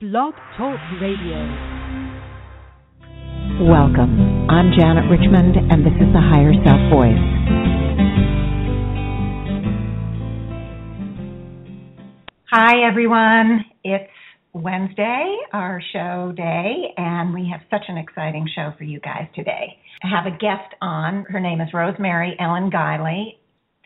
Blog Talk Radio. Welcome. I'm Janet Richmond, and this is the Higher Self Voice. Hi, everyone. It's Wednesday, our show day, and we have such an exciting show for you guys today. I have a guest on. Her name is Rosemary Ellen Guiley.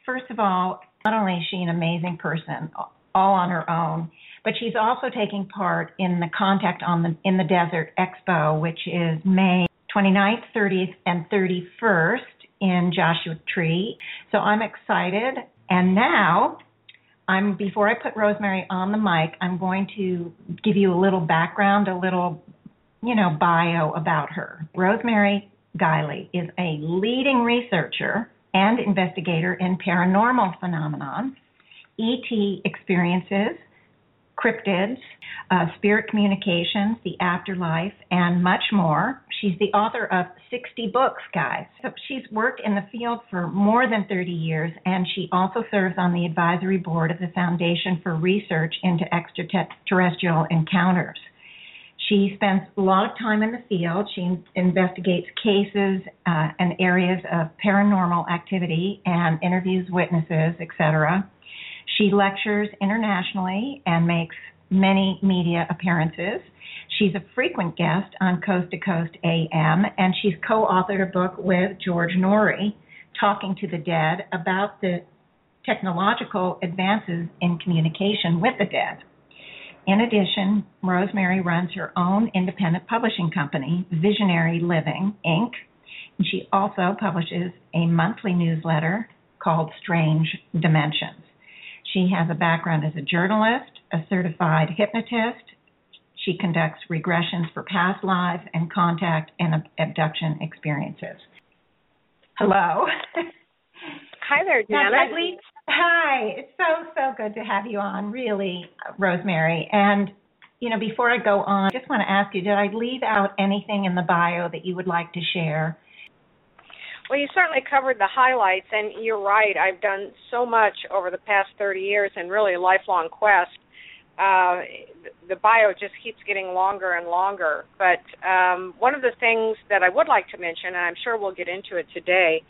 First of all, not only is she an amazing person, all on her own, but she's also taking part in the Contact on the in the Desert Expo, which is May 29th, 30th, and 31st in Joshua Tree. So I'm excited. And now, I'm before I put Rosemary on the mic, I'm going to give you a little background, a little, you know, bio about her. Rosemary Guiley is a leading researcher and investigator in paranormal phenomenon, ET experiences, cryptids, uh, spirit communications, the afterlife, and much more. She's the author of 60 books, guys. So she's worked in the field for more than 30 years, and she also serves on the advisory board of the Foundation for Research into Extraterrestrial Encounters. She spends a lot of time in the field. She investigates cases uh, and areas of paranormal activity and interviews witnesses, etc. She lectures internationally and makes many media appearances. She's a frequent guest on Coast to Coast AM, and she's co authored a book with George Noory, Talking to the Dead, about the technological advances in communication with the dead. In addition, Rosemary runs her own independent publishing company, Visionary Living, Inc. And she also publishes a monthly newsletter called Strange Dimensions. She has a background as a journalist, a certified hypnotist. She conducts regressions for past lives and contact and abduction experiences. Hello. Hi there, Janet. Hi. It's so, so good to have you on, really, Rosemary. And, you know, before I go on, I just want to ask you did I leave out anything in the bio that you would like to share? Well, you certainly covered the highlights, and you're right. I've done so much over the past 30 years, and really a lifelong quest. Uh, the bio just keeps getting longer and longer. But um, one of the things that I would like to mention, and I'm sure we'll get into it today,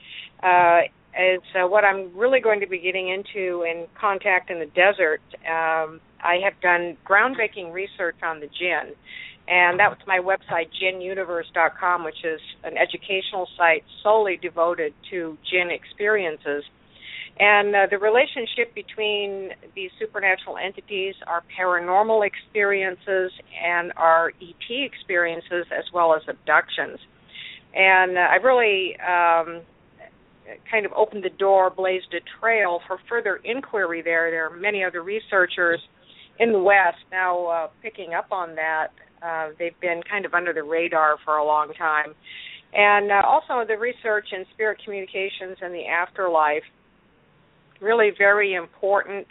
uh, is uh, what I'm really going to be getting into in Contact in the Desert. Um, I have done groundbreaking research on the jinn and that was my website djinnuniverse.com which is an educational site solely devoted to jinn experiences. And uh, the relationship between these supernatural entities our paranormal experiences and our et experiences as well as abductions. And uh, i really um, kind of opened the door blazed a trail for further inquiry there. There are many other researchers in the west now uh, picking up on that uh, they've been kind of under the radar for a long time. And uh, also the research in spirit communications and the afterlife, really very important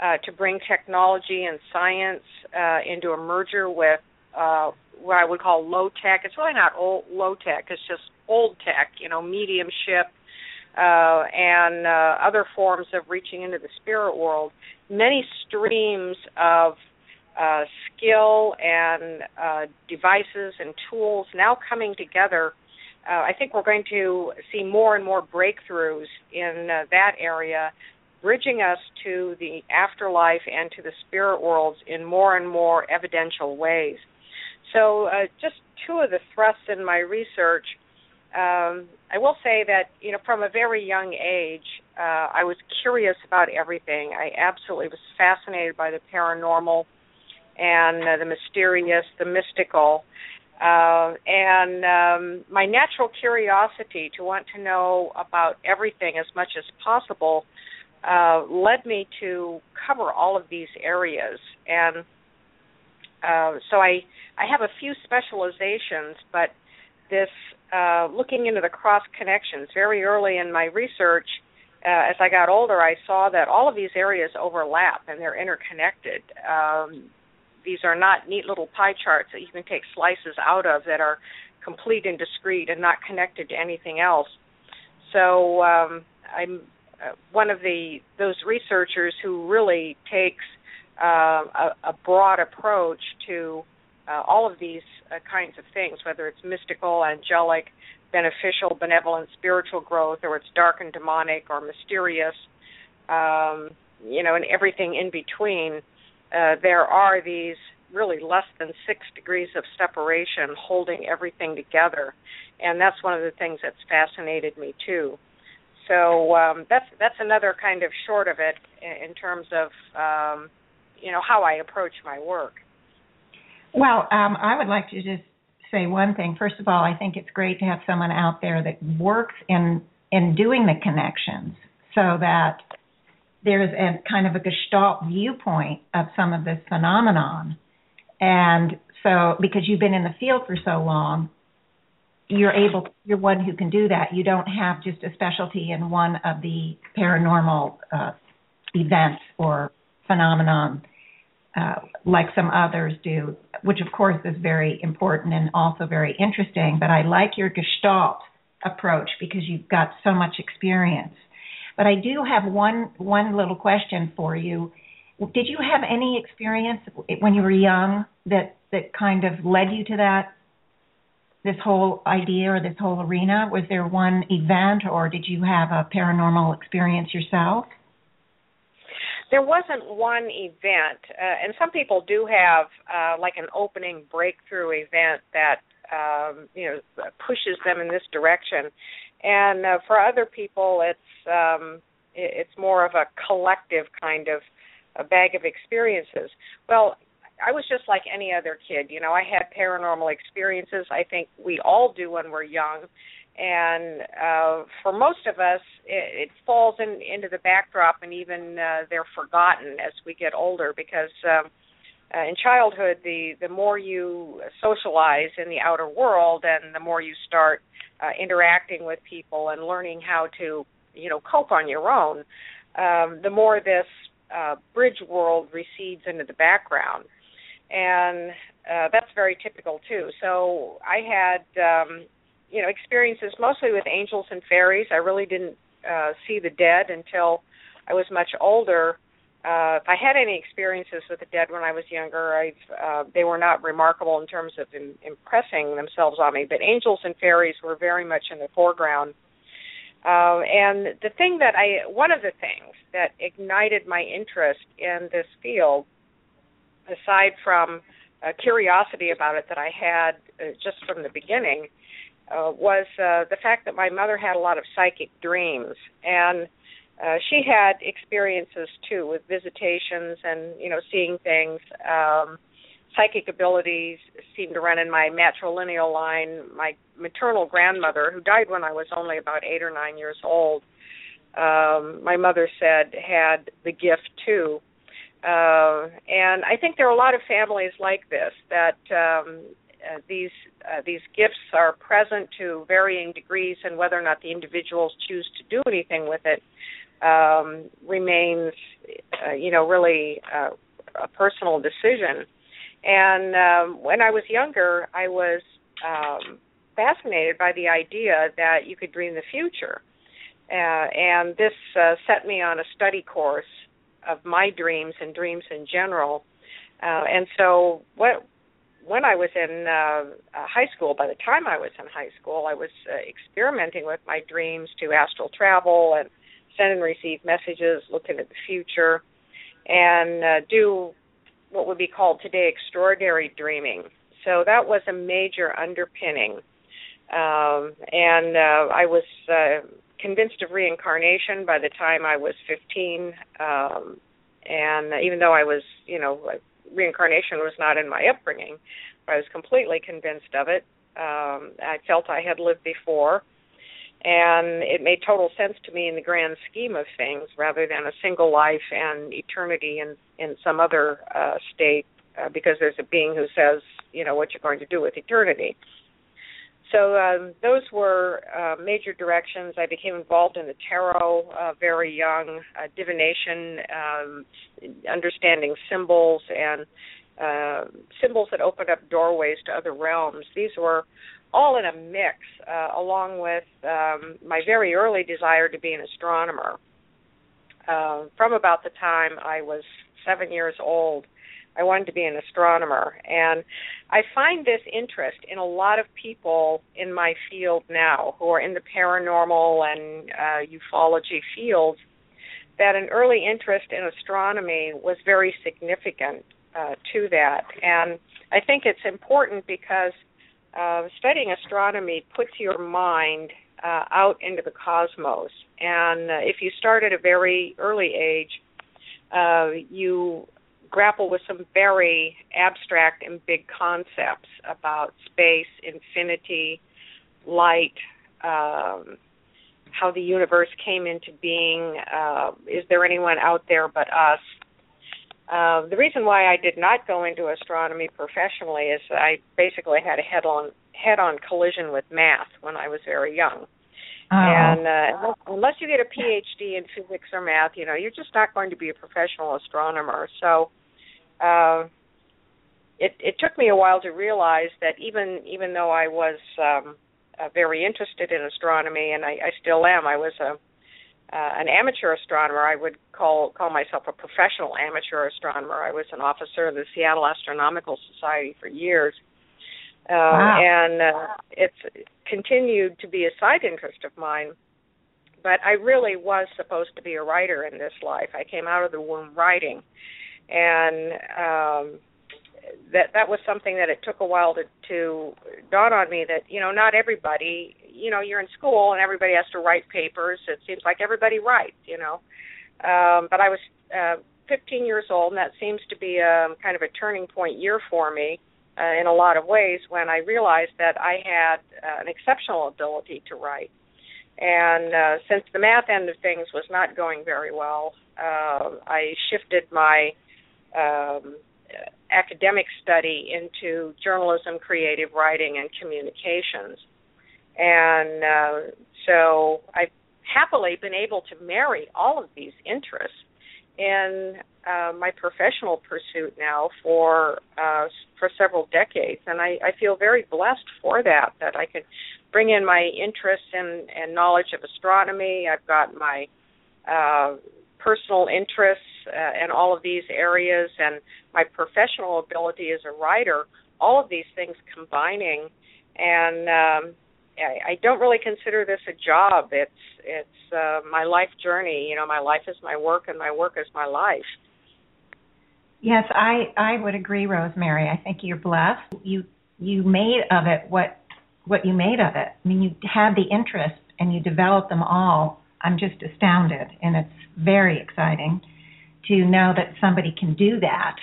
uh, to bring technology and science uh, into a merger with uh, what I would call low tech. It's really not old, low tech, it's just old tech, you know, mediumship, uh, and uh, other forms of reaching into the spirit world, many streams of uh, skill and uh, devices and tools now coming together. Uh, I think we're going to see more and more breakthroughs in uh, that area, bridging us to the afterlife and to the spirit worlds in more and more evidential ways. So, uh, just two of the thrusts in my research. Um, I will say that you know from a very young age, uh, I was curious about everything. I absolutely was fascinated by the paranormal and uh, the mysterious, the mystical, uh, and um, my natural curiosity to want to know about everything as much as possible uh, led me to cover all of these areas. And uh, so I I have a few specializations, but this uh, looking into the cross connections very early in my research. Uh, as I got older, I saw that all of these areas overlap and they're interconnected. Um, these are not neat little pie charts that you can take slices out of that are complete and discrete and not connected to anything else. So um, I'm uh, one of the those researchers who really takes uh, a, a broad approach to uh, all of these uh, kinds of things, whether it's mystical, angelic, beneficial, benevolent, spiritual growth, or it's dark and demonic, or mysterious, um, you know, and everything in between. Uh, there are these really less than six degrees of separation holding everything together, and that's one of the things that's fascinated me too. So um, that's that's another kind of short of it in, in terms of um, you know how I approach my work. Well, um, I would like to just say one thing. First of all, I think it's great to have someone out there that works in in doing the connections, so that there's a kind of a gestalt viewpoint of some of this phenomenon. And so, because you've been in the field for so long, you're able, you're one who can do that. You don't have just a specialty in one of the paranormal uh, events or phenomenon uh, like some others do, which of course is very important and also very interesting. But I like your Gestalt approach because you've got so much experience. But I do have one one little question for you. Did you have any experience when you were young that that kind of led you to that this whole idea or this whole arena? Was there one event or did you have a paranormal experience yourself? There wasn't one event, uh, and some people do have uh, like an opening breakthrough event that um, you know pushes them in this direction, and uh, for other people, it's um, it's more of a collective kind of a bag of experiences. Well, I was just like any other kid. You know, I had paranormal experiences. I think we all do when we're young. And uh, for most of us, it, it falls in, into the backdrop, and even uh, they're forgotten as we get older. Because um, uh, in childhood, the the more you socialize in the outer world, and the more you start uh, interacting with people and learning how to, you know, cope on your own, um, the more this uh, bridge world recedes into the background and uh, that's very typical too. So I had um, you know experiences mostly with angels and fairies. I really didn't uh, see the dead until I was much older. Uh, if I had any experiences with the dead when I was younger, I've uh, they were not remarkable in terms of in, impressing themselves on me. But angels and fairies were very much in the foreground. Uh, and the thing that I, one of the things that ignited my interest in this field aside from a curiosity about it that I had uh, just from the beginning, uh, was uh, the fact that my mother had a lot of psychic dreams, and uh, she had experiences too with visitations and you know seeing things. Um, psychic abilities seemed to run in my matrilineal line. My maternal grandmother, who died when I was only about eight or nine years old, um, my mother said had the gift too uh, and I think there are a lot of families like this that um, uh, these uh, these gifts are present to varying degrees, and whether or not the individuals choose to do anything with it um, remains, uh, you know, really uh, a personal decision. And um, when I was younger, I was um, fascinated by the idea that you could dream the future, uh, and this uh, set me on a study course of my dreams and dreams in general. Uh, and so what when I was in uh, uh, high school, by the time I was in high school, I was uh, experimenting with my dreams to astral travel and send and receive messages, looking at the future, and uh, do what would be called today extraordinary dreaming. So that was a major underpinning. Um, and uh, I was uh, convinced of reincarnation by the time I was 15. Um, and even though I was, you know, reincarnation was not in my upbringing, I was completely convinced of it. Um, I felt I had lived before, and it made total sense to me in the grand scheme of things, rather than a single life and eternity in in some other uh, state, uh, because there's a being who says, you know, what you're going to do with eternity. So um, those were uh, major directions. I became involved in the tarot uh, very young, uh, divination, um, understanding symbols and uh, symbols that opened up doorways to other realms. These were all in a mix, uh, along with um, my very early desire to be an astronomer. Uh, from about the time I was seven years old, I wanted to be an astronomer. And I find this interest in a lot of people in my field now who are in the paranormal and uh, ufology fields that an early interest in astronomy was very significant uh, to that. And I think it's important because uh, studying astronomy puts your mind uh, out into the cosmos. And uh, if you start at a very early age, uh, you grapple with some very abstract and big concepts about space, infinity, light, um, how the universe came into being. Uh, is there anyone out there but us? Uh, the reason why I did not go into astronomy professionally is I basically had a head-on head-on collision with math when I was very young. Oh. And uh, unless you get a PhD in physics or math, you know, you're just not going to be a professional astronomer. So, uh, it it took me a while to realize that even even though I was um, uh, very interested in astronomy, and I, I still am, I was a uh, an amateur astronomer. I would call call myself a professional amateur astronomer. I was an officer of the Seattle Astronomical Society for years, uh, wow. and uh, it's continued to be a side interest of mine. But I really was supposed to be a writer in this life. I came out of the womb writing, and um, that that was something that it took a while to to dawn on me that you know not everybody you know you're in school and everybody has to write papers it seems like everybody writes you know um but i was uh 15 years old and that seems to be a um, kind of a turning point year for me uh, in a lot of ways when i realized that i had uh, an exceptional ability to write and uh since the math end of things was not going very well uh i shifted my um academic study into journalism, creative writing, and communications. And uh, so I've happily been able to marry all of these interests in uh, my professional pursuit now for uh, for several decades, and I, I feel very blessed for that. That I can bring in my interests and, and knowledge of astronomy. I've got my uh, personal interests uh, in all of these areas and my professional ability as a writer, all of these things combining, and um, I, I don't really consider this a job. It's it's uh, my life journey. You know, my life is my work, and my work is my life. Yes, I I would agree, Rosemary. I think you're blessed. You you made of it what what you made of it. I mean, you had the interest and you developed them all. I'm just astounded, and it's very exciting to know that somebody can do that.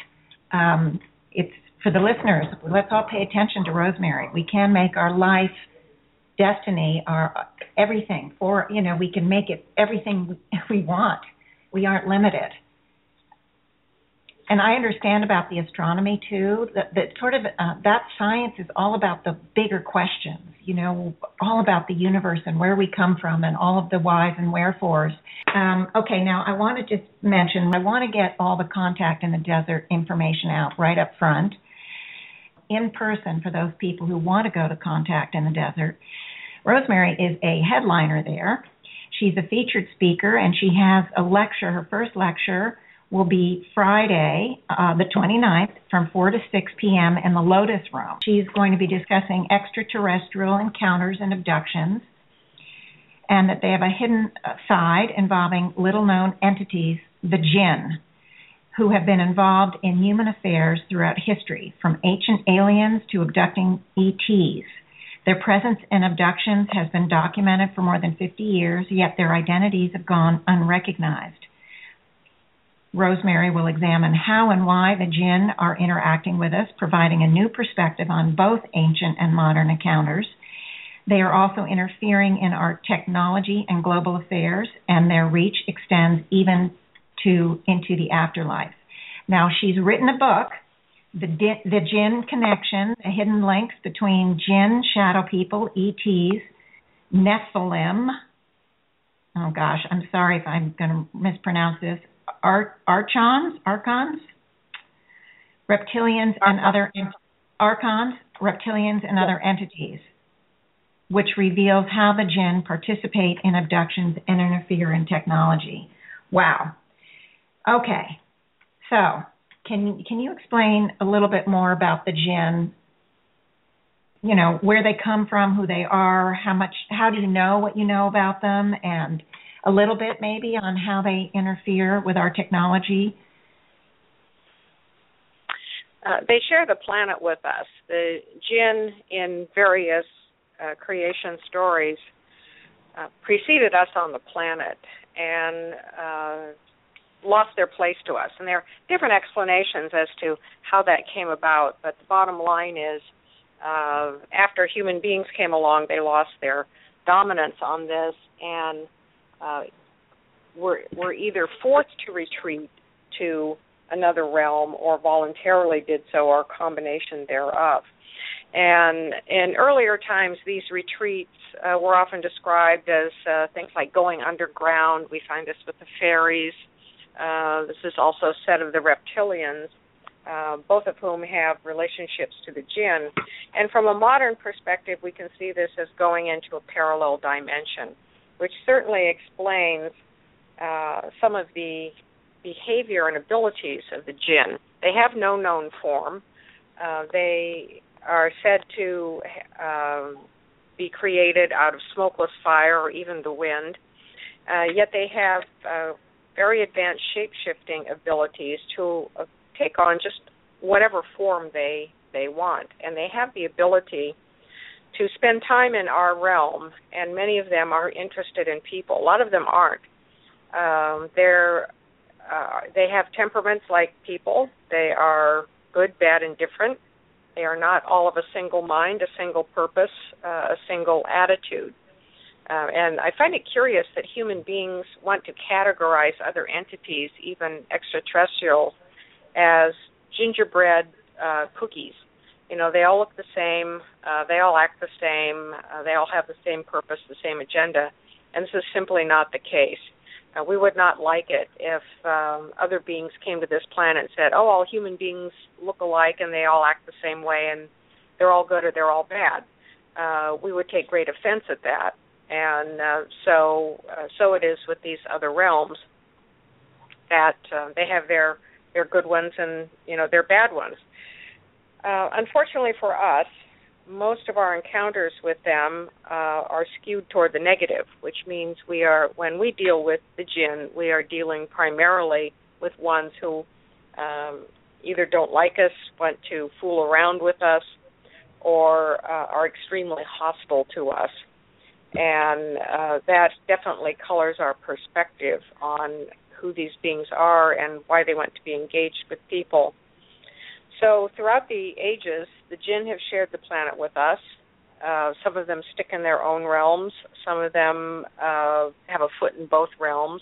Um, it's for the listeners. Let's all pay attention to Rosemary. We can make our life destiny, our everything for you know. We can make it everything we want. We aren't limited and I understand about the astronomy too. That, that sort of uh, that science is all about the bigger questions. You know, all about the universe and where we come from and all of the whys and wherefores. Um, okay, now I want to just mention I want to get all the contact in the desert information out right up front, in person for those people who want to go to contact in the desert. Rosemary is a headliner there. She's a featured speaker and she has a lecture, her first lecture will be Friday, uh, the 29th, from 4 to 6 p.m. in the Lotus Room. She's going to be discussing extraterrestrial encounters and abductions, and that they have a hidden side involving little known entities, the jinn, who have been involved in human affairs throughout history, from ancient aliens to abducting ETs. Their presence in abductions has been documented for more than 50 years, yet their identities have gone unrecognized. Rosemary will examine how and why the jinn are interacting with us, providing a new perspective on both ancient and modern encounters. They are also interfering in our technology and global affairs, and their reach extends even to into the afterlife. Now, she's written a book, The, the Jinn Connection, the hidden links between jinn, shadow people, ETs, Nephilim. Oh gosh, I'm sorry if I'm going to mispronounce this ar- archons, archons, reptilians, and other archons, reptilians, and other entities, which reveals how the jinn participate in abductions and interfere in technology. Wow. Okay. So, can can you explain a little bit more about the jinn? You know, where they come from, who they are, how much, how do you know what you know about them, and a little bit maybe on how they interfere with our technology. Uh, they share the planet with us. The jinn in various uh, creation stories uh, preceded us on the planet and uh, lost their place to us. And there are different explanations as to how that came about, but the bottom line is uh, after human beings came along, they lost their dominance on this and uh, were, were either forced to retreat to another realm or voluntarily did so or a combination thereof. And in earlier times, these retreats uh, were often described as uh, things like going underground. We find this with the fairies. Uh, this is also said of the reptilians, uh, both of whom have relationships to the jinn. And from a modern perspective, we can see this as going into a parallel dimension, which certainly explains uh, some of the behavior and abilities of the jinn. They have no known form. Uh, they are said to uh, be created out of smokeless fire or even the wind. Uh, yet they have uh, very advanced shape shifting abilities to uh, take on just whatever form they they want, and they have the ability to spend time in our realm. And many of them are interested in people. A lot of them aren't. Um, they're uh, they have temperaments like people. They are good, bad, and different. They are not all of a single mind, a single purpose, uh, a single attitude. Uh, and I find it curious that human beings want to categorize other entities, even extraterrestrial, as gingerbread uh, cookies. You know, they all look the same, uh, they all act the same, uh, they all have the same purpose, the same agenda, and this is simply not the case. Uh, we would not like it if um, other beings came to this planet and said, "Oh, all human beings look alike and they all act the same way and they're all good or they're all bad." Uh, we would take great offense at that, and uh, so uh, so it is with these other realms that uh, they have their their good ones and you know their bad ones. Uh, unfortunately for us, most of our encounters with them uh, are skewed toward the negative, which means we are when we deal with the jinn, we are dealing primarily with ones who um, either don't like us, want to fool around with us, or uh, are extremely hostile to us. And uh, that definitely colors our perspective on who these beings are and why they want to be engaged with people. So throughout the ages, the jinn have shared the planet with us. Uh, some of them stick in their own realms. Some of them uh, have a foot in both realms,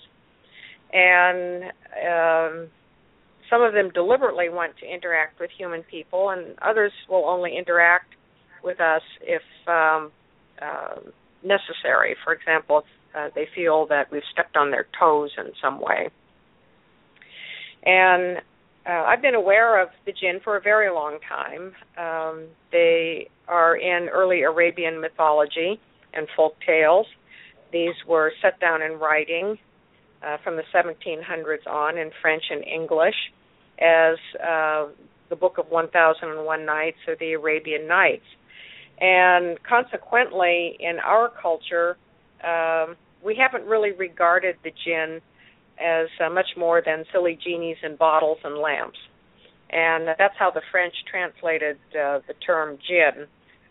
and um, some of them deliberately want to interact with human people, and others will only interact with us if um, uh, necessary. For example, if uh, they feel that we've stepped on their toes in some way. And uh, I've been aware of the jinn for a very long time. Um, they are in early Arabian mythology and folk tales. These were set down in writing uh, from the 1700s on in French and English as uh, the Book of 1001 Nights or the Arabian Nights. And consequently, in our culture, um, we haven't really regarded the jinn as uh, much more than silly genies in bottles and lamps. And that's how the French translated uh, the term jinn.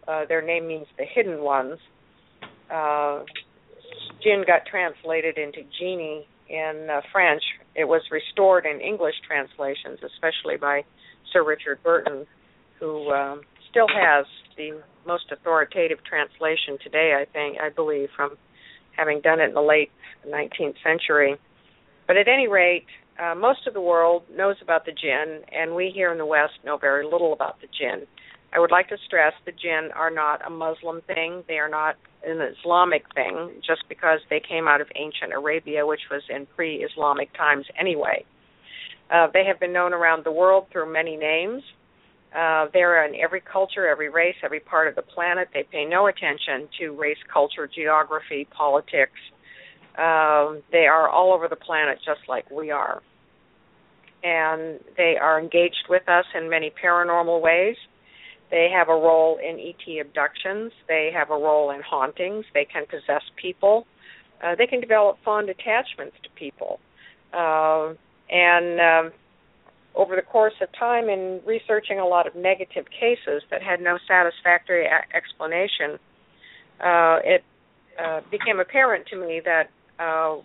Uh, their name means the hidden ones. Uh, jinn got translated into genie in uh, French. It was restored in English translations, especially by Sir Richard Burton, who um, still has the most authoritative translation today, I think, I believe, from having done it in the late 19th century. But at any rate, uh, most of the world knows about the jinn, and we here in the West know very little about the jinn. I would like to stress the jinn are not a Muslim thing. They are not an Islamic thing just because they came out of ancient Arabia, which was in pre Islamic times anyway. Uh, they have been known around the world through many names. Uh, they're in every culture, every race, every part of the planet. They pay no attention to race, culture, geography, politics, um, they are all over the planet just like we are. and they are engaged with us in many paranormal ways. They have a role in ET abductions. They have a role in hauntings. They can possess people. Uh, they can develop fond attachments to people. Uh, and um, over the course of time, in researching a lot of negative cases that had no satisfactory a- explanation, uh, it uh, became apparent to me that uh,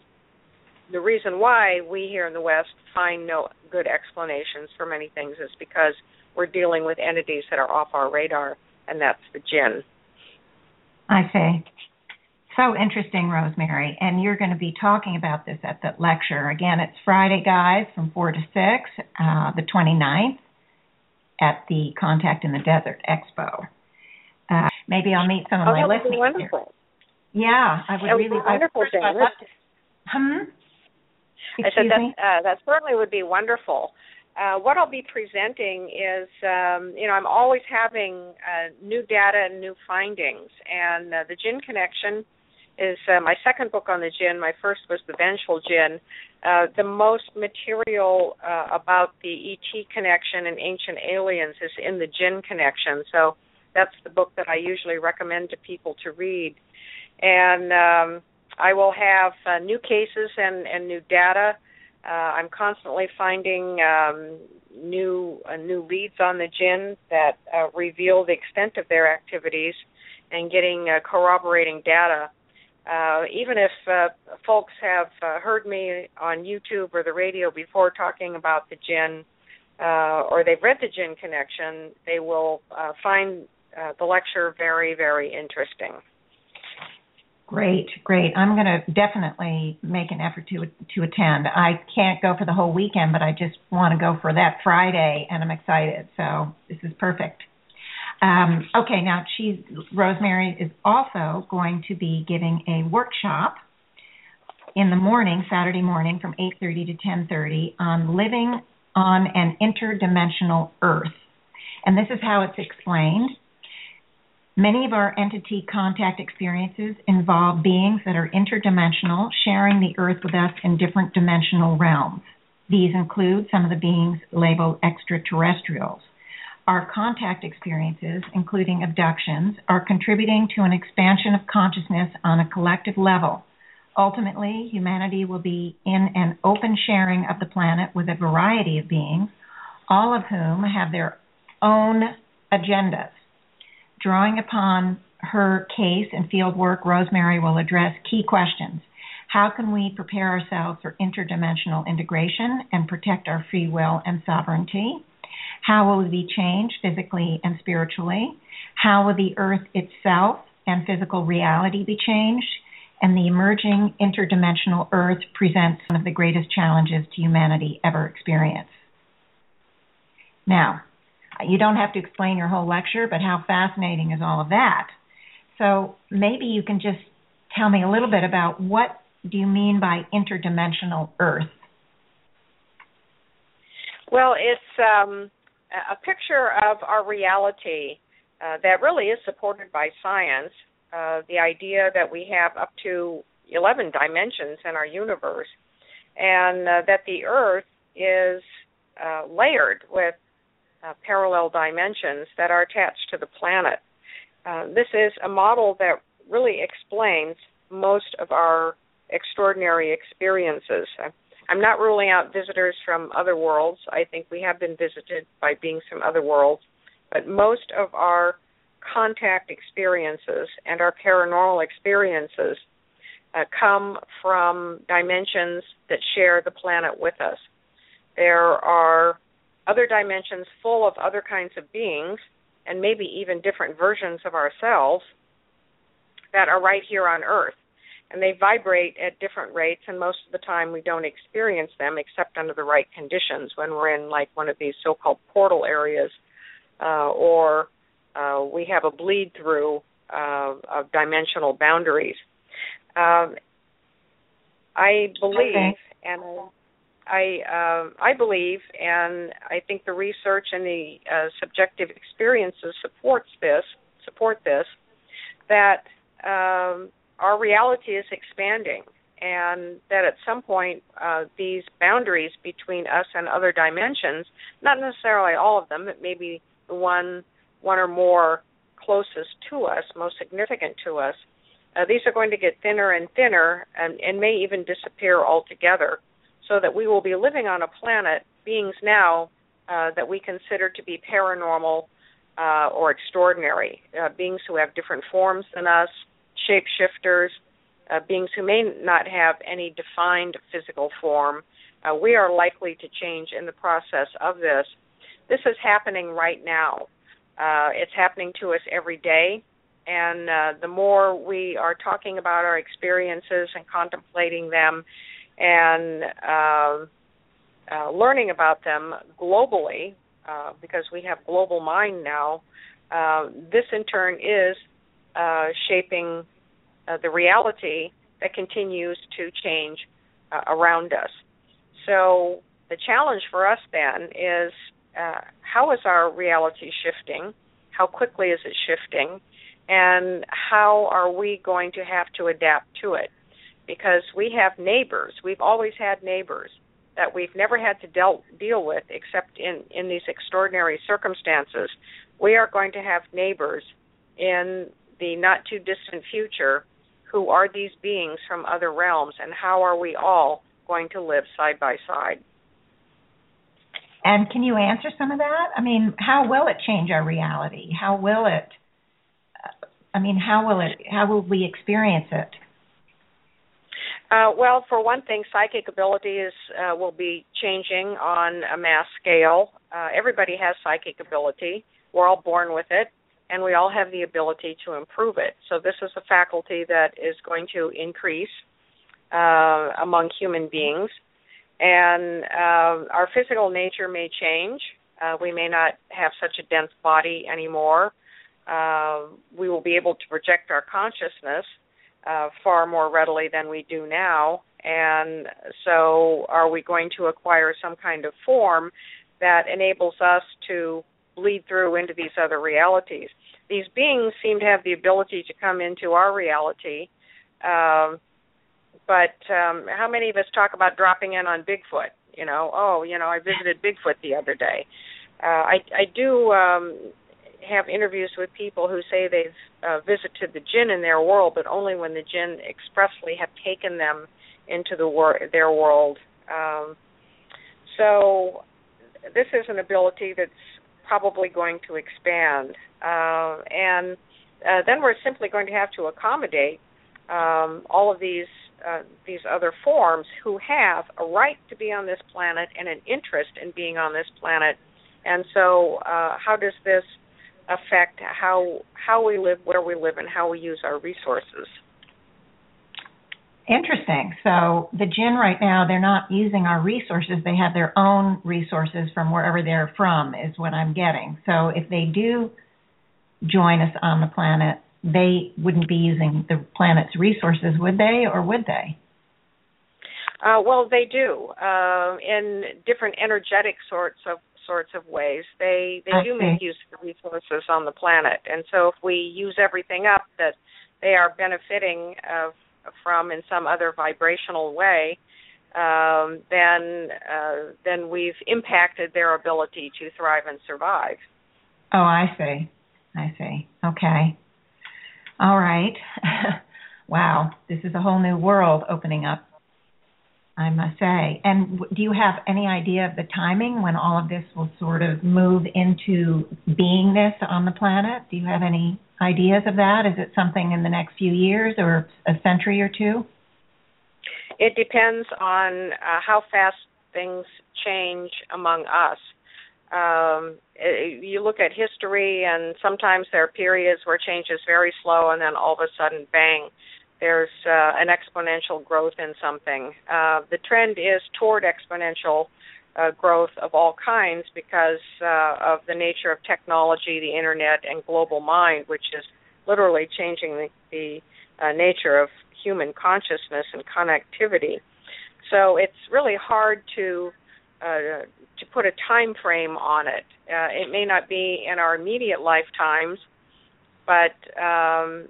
the reason why we here in the West find no good explanations for many things is because we're dealing with entities that are off our radar, and that's the jinn. I see. So interesting, Rosemary. And you're going to be talking about this at the lecture. Again, it's Friday, guys, from 4 to 6, uh, the 29th, at the Contact in the Desert Expo. Uh, maybe I'll meet some of oh, my listeners. wonderful. Yeah, I would That would really. be wonderful, I, I'd love to, hmm? I said Excuse that me? uh, that certainly would be wonderful. Uh, what I'll be presenting is, um, you know, I'm always having uh, new data and new findings, and uh, the Jinn Connection is uh, my second book on the Jinn. My first was The Vengeful Jinn. Uh, the most material uh, about the ET connection and ancient aliens is in the Jinn Connection, so that's the book that I usually recommend to people to read. And um, I will have uh, new cases and, and new data. Uh, I'm constantly finding um, new uh, new leads on the Jinn that uh, reveal the extent of their activities, and getting uh, corroborating data. Uh, even if uh, folks have uh, heard me on YouTube or the radio before talking about the jinn, uh, or they've read the Jinn Connection, they will uh, find uh, the lecture very, very interesting. Great, great. I'm going to definitely make an effort to to attend. I can't go for the whole weekend, but I just want to go for that Friday, and I'm excited. So this is perfect. Um, okay, now she's Rosemary is also going to be giving a workshop in the morning, Saturday morning, from 8:30 to 10:30 on living on an interdimensional Earth, and this is how it's explained. Many of our entity contact experiences involve beings that are interdimensional, sharing the earth with us in different dimensional realms. These include some of the beings labeled extraterrestrials. Our contact experiences, including abductions, are contributing to an expansion of consciousness on a collective level. Ultimately, humanity will be in an open sharing of the planet with a variety of beings, all of whom have their own agendas. Drawing upon her case and field work, Rosemary will address key questions. How can we prepare ourselves for interdimensional integration and protect our free will and sovereignty? How will we be changed physically and spiritually? How will the earth itself and physical reality be changed? And the emerging interdimensional earth presents one of the greatest challenges to humanity ever experienced. Now, you don't have to explain your whole lecture, but how fascinating is all of that? So maybe you can just tell me a little bit about what do you mean by interdimensional Earth? Well, it's um, a picture of our reality uh, that really is supported by science. Uh, the idea that we have up to 11 dimensions in our universe, and uh, that the Earth is uh, layered with uh, parallel dimensions that are attached to the planet. Uh, this is a model that really explains most of our extraordinary experiences. I'm not ruling out visitors from other worlds. I think we have been visited by beings from other worlds, but most of our contact experiences and our paranormal experiences uh, come from dimensions that share the planet with us. There are other dimensions full of other kinds of beings and maybe even different versions of ourselves that are right here on Earth. And they vibrate at different rates, and most of the time we don't experience them except under the right conditions when we're in like one of these so called portal areas uh, or uh, we have a bleed through uh, of dimensional boundaries. Um, I believe, Okay. and I uh, I believe, and I think the research and the uh, subjective experiences supports this support this that um, our reality is expanding. and that at some point uh, these boundaries between us and other dimensions, not necessarily all of them, but maybe the one one or more closest to us, most significant to us, uh, these are going to get thinner and thinner and, and may even disappear altogether, so that we will be living on a planet, beings now uh, that we consider to be paranormal uh, or extraordinary, uh, beings who have different forms than us, shapeshifters, uh, beings who may not have any defined physical form. Uh, we are likely to change in the process of this. This is happening right now. Uh, it's happening to us every day. And uh, the more we are talking about our experiences and contemplating them and uh, uh, learning about them globally, uh, because we have global mind now, this in turn is uh, shaping uh, the reality that continues to change uh, around us. So the challenge for us then is uh, how is our reality shifting? How quickly is it shifting? And how are we going to have to adapt to it? Because we have neighbors. We've always had neighbors that we've never had to deal deal with except in in these extraordinary circumstances. We are going to have neighbors in the not too distant future who are these beings from other realms and how are we all going to live side by side? And can you answer some of that? I mean, how will it change our reality? How will it I mean, how will it how will we experience it? Uh, well, for one thing, psychic abilities uh, will be changing on a mass scale. Uh, everybody has psychic ability. We're all born with it and we all have the ability to improve it. So this is a faculty that is going to increase uh, among human beings, and uh, our physical nature may change. Uh, we may not have such a dense body anymore. Uh, we will be able to project our consciousness uh, far more readily than we do now. And so, are we going to acquire some kind of form that enables us to bleed through into these other realities. These beings seem to have the ability to come into our reality, um, but um, how many of us talk about dropping in on Bigfoot? You know, oh, you know, I visited Bigfoot the other day. Uh, I I do um, have interviews with people who say they've uh, visited the jinn in their world, but only when the jinn expressly have taken them into the wor- their world. Um, so this is an ability that's probably going to expand. Uh, and uh, then we're simply going to have to accommodate um, all of these uh, these other forms who have a right to be on this planet and an interest in being on this planet. And so, uh, how does this affect how how we live, where we live, and how we use our resources? Interesting. So the jinn right now, they're not using our resources. They have their own resources from wherever they're from, is what I'm getting. So if they do join us on the planet, they wouldn't be using the planet's resources, would they, or would they? Uh, well, they do uh, in different energetic sorts of sorts of ways. They they do make use of the resources on the planet, and so if we use everything up that they are benefiting of from in some other vibrational way, um, then uh, then we've impacted their ability to thrive and survive. Oh, I see. I see. Okay. All right. wow, this is a whole new world opening up. I must say. And do you have any idea of the timing when all of this will sort of move into beingness on the planet? Do you have any ideas of that? Is it something in the next few years or a century or two? It depends on uh, how fast things change among us. Um, it, you look at history, and sometimes there are periods where change is very slow, and then all of a sudden, bang, there's uh, an exponential growth in something. Uh, the trend is toward exponential uh, growth of all kinds because uh, of the nature of technology, the internet, and global mind, which is literally changing the, the uh, nature of human consciousness and connectivity. So it's really hard to uh, to put a time frame on it. It may not be in our immediate lifetimes, but um,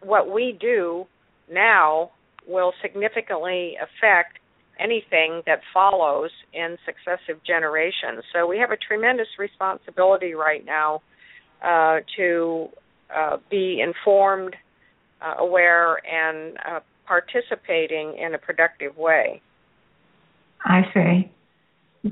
what we do now will significantly affect anything that follows in successive generations. So we have a tremendous responsibility right now uh, to uh, be informed, uh, aware, and uh, participating in a productive way. I see.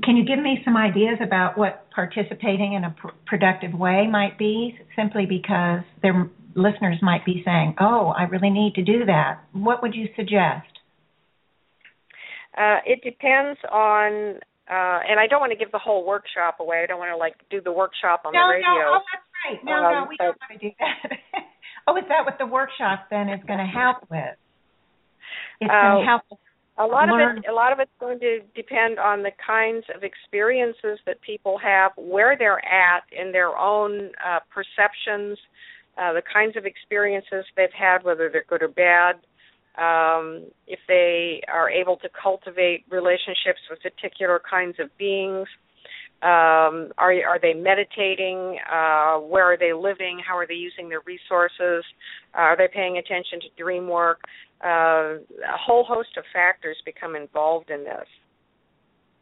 Can you give me some ideas about what participating in a pr- productive way might be? Simply because their listeners might be saying, "Oh, I really need to do that." What would you suggest? Uh, it depends on, uh, and I don't want to give the whole workshop away. I don't want to like do the workshop on no, the radio. No, no, oh, that's right. No, um, no, we don't want to do that. oh, is that what the workshop then is going to help with? It's uh, going to help a lot Learn. of it a lot of it's going to depend on the kinds of experiences that people have where they're at in their own uh, perceptions uh, the kinds of experiences they've had whether they're good or bad um, if they are able to cultivate relationships with particular kinds of beings um, are are they meditating? Uh, where are they living? How are they using their resources? Uh, are they paying attention to dream work? Uh, a whole host of factors become involved in this.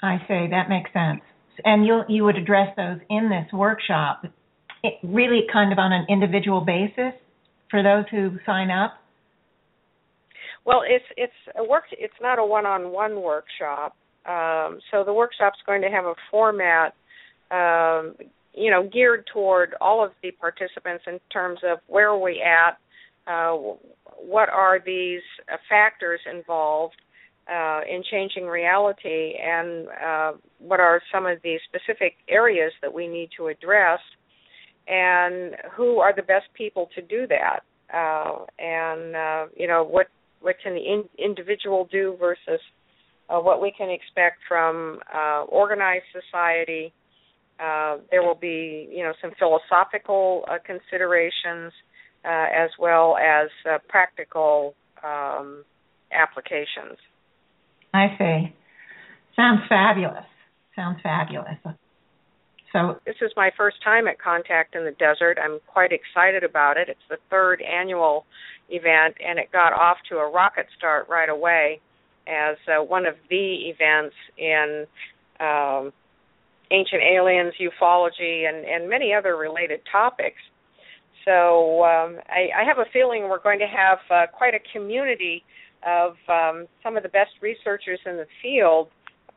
I see. That makes sense. And you you would address those in this workshop, really kind of on an individual basis for those who sign up. Well, it's it's a work. It's not a one-on-one workshop. Um, so the workshop's going to have a format, um, you know, geared toward all of the participants in terms of where are we at, uh, what are these uh, factors involved uh, in changing reality, and uh, what are some of the specific areas that we need to address, and who are the best people to do that, uh, and uh, you know what what can the in- individual do versus uh, what we can expect from uh, organized society. Uh, there will be, you know, some philosophical uh, considerations uh, as well as practical um, applications. I see. Sounds fabulous. Sounds fabulous. So this is my first time at Contact in the Desert. I'm quite excited about it. It's the third annual event, and it got off to a rocket start right away as uh, one of the events in um, ancient aliens, ufology, and, and many other related topics. So um, I, I have a feeling we're going to have uh, quite a community of um, some of the best researchers in the field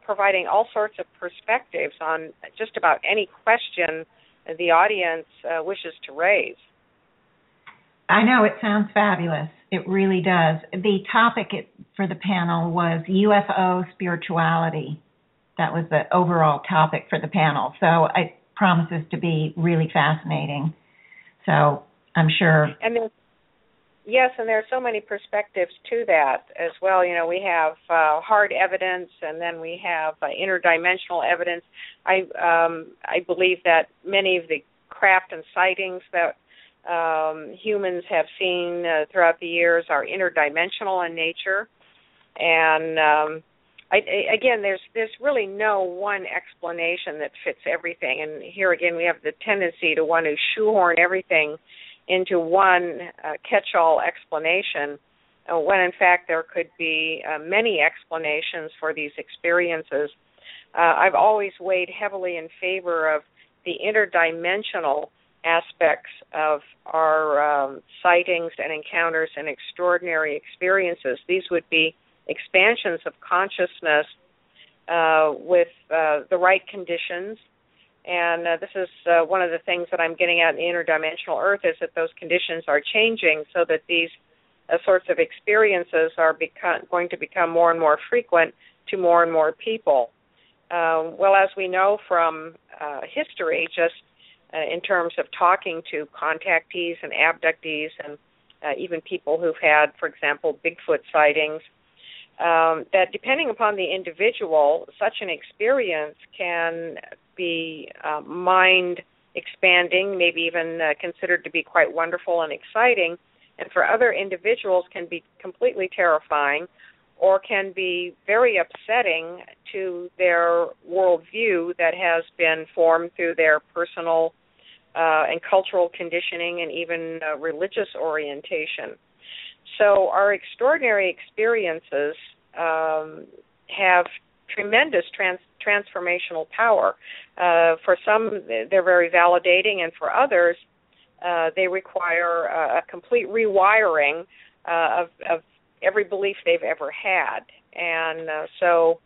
providing all sorts of perspectives on just about any question the audience uh, wishes to raise. I know it sounds fabulous. It really does. The topic for the panel was UFO spirituality. That was the overall topic for the panel. So it promises to be really fascinating. So I'm sure. And there's, yes, and there are so many perspectives to that as well. You know, we have uh, hard evidence, and then we have uh, interdimensional evidence. I um, I believe that many of the craft and sightings that um, humans have seen uh, throughout the years are interdimensional in nature, and um, I, I, again, there's there's really no one explanation that fits everything. And here again, we have the tendency to want to shoehorn everything into one uh, catch-all explanation, uh, when in fact there could be uh, many explanations for these experiences. Uh, I've always weighed heavily in favor of the interdimensional aspects of our um, sightings and encounters and extraordinary experiences. These would be expansions of consciousness uh, with uh, the right conditions. And uh, this is uh, one of the things that I'm getting at in the interdimensional earth is that those conditions are changing so that these uh, sorts of experiences are going to become more and more frequent to more and more people. Uh, well, as we know from history, just uh, in terms of talking to contactees and abductees and uh, even people who've had, for example, Bigfoot sightings. Um, that depending upon the individual, such an experience can be uh, mind expanding, maybe even uh, considered to be quite wonderful and exciting, and for other individuals can be completely terrifying or can be very upsetting to their worldview that has been formed through their personal uh, and cultural conditioning and even uh, religious orientation. So our extraordinary experiences um, have tremendous trans- transformational power. Uh, for some, they're very validating, and for others, uh, they require a, a complete rewiring uh, of, of every belief they've ever had. And uh, so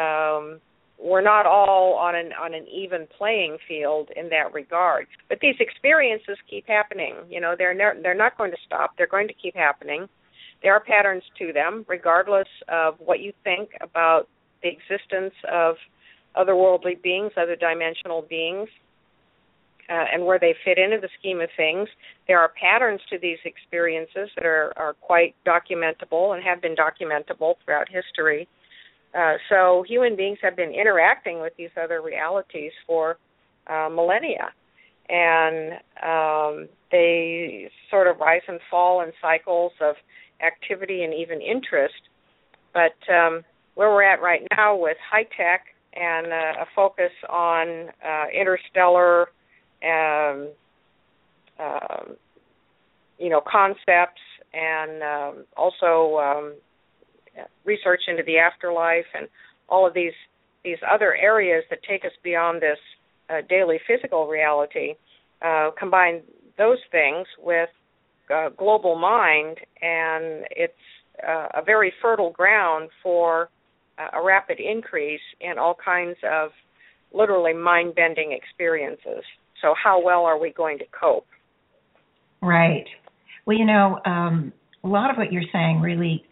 um, we're not all on an on an even playing field in that regard. But these experiences keep happening. You know, they're ne- they're not going to stop. They're going to keep happening. There are patterns to them, regardless of what you think about the existence of otherworldly beings, other dimensional beings, uh, and where they fit into the scheme of things. There are patterns to these experiences that are, are quite documentable and have been documentable throughout history. Uh, so human beings have been interacting with these other realities for uh, millennia, and um, they sort of rise and fall in cycles of activity and even interest. But um, where we're at right now with high tech and uh, a focus on uh, interstellar, um, uh, you know, concepts and um, also um, research into the afterlife and all of these these other areas that take us beyond this uh, daily physical reality. Uh, combine those things with uh, global mind, and it's uh, a very fertile ground for a rapid increase in all kinds of literally mind bending experiences. So, how well are we going to cope? Right. Well, you know, um, a lot of what you're saying really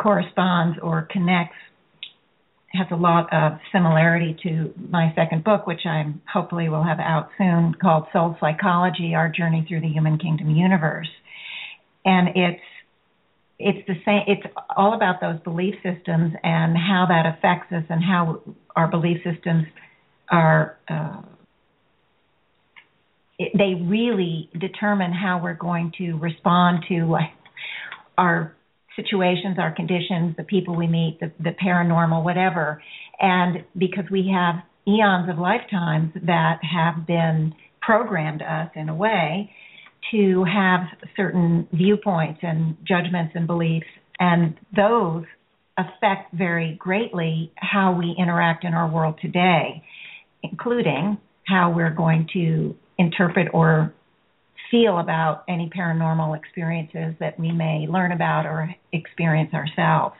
corresponds or connects has a lot of similarity to my second book, which I'm hopefully will have out soon, called Soul Psychology: Our Journey Through the Human Kingdom Universe. And it's it's the same. It's all about those belief systems and how that affects us, and how our belief systems are. Uh, they really determine how we're going to respond to our situations, our conditions, the people we meet, the, the paranormal, whatever. And because we have eons of lifetimes that have been programmed us in a way to have certain viewpoints and judgments and beliefs, and those affect very greatly how we interact in our world today, including how we're going to interpret or feel about any paranormal experiences that we may learn about or experience ourselves.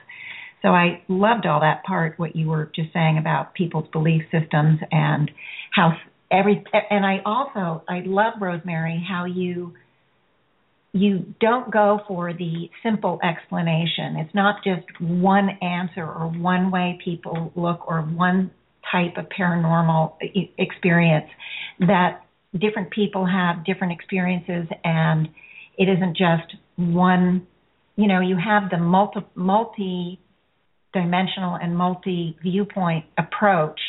So I loved all that part, what you were just saying about people's belief systems and how every, and I also, I love Rosemary, how you, you don't go for the simple explanation. It's not just one answer or one way people look or one type of paranormal experience that different people have different experiences and it isn't just one you know you have the multi multi dimensional and multi viewpoint approach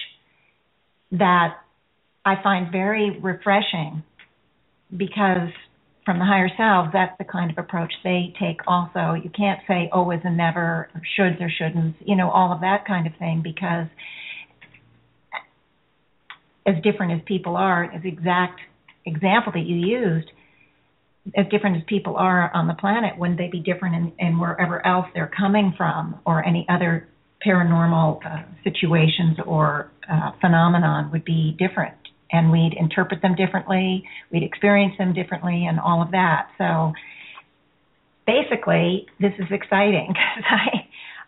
that I find very refreshing because from the higher selves, that's the kind of approach they take also you can't say always and never or shoulds or shouldn't you know all of that kind of thing because as different as people are, as exact example that you used, as different as people are on the planet, wouldn't they be different in, in wherever else they're coming from or any other paranormal uh, situations or uh, phenomenon would be different? And we'd interpret them differently, we'd experience them differently, and all of that. So basically, this is exciting because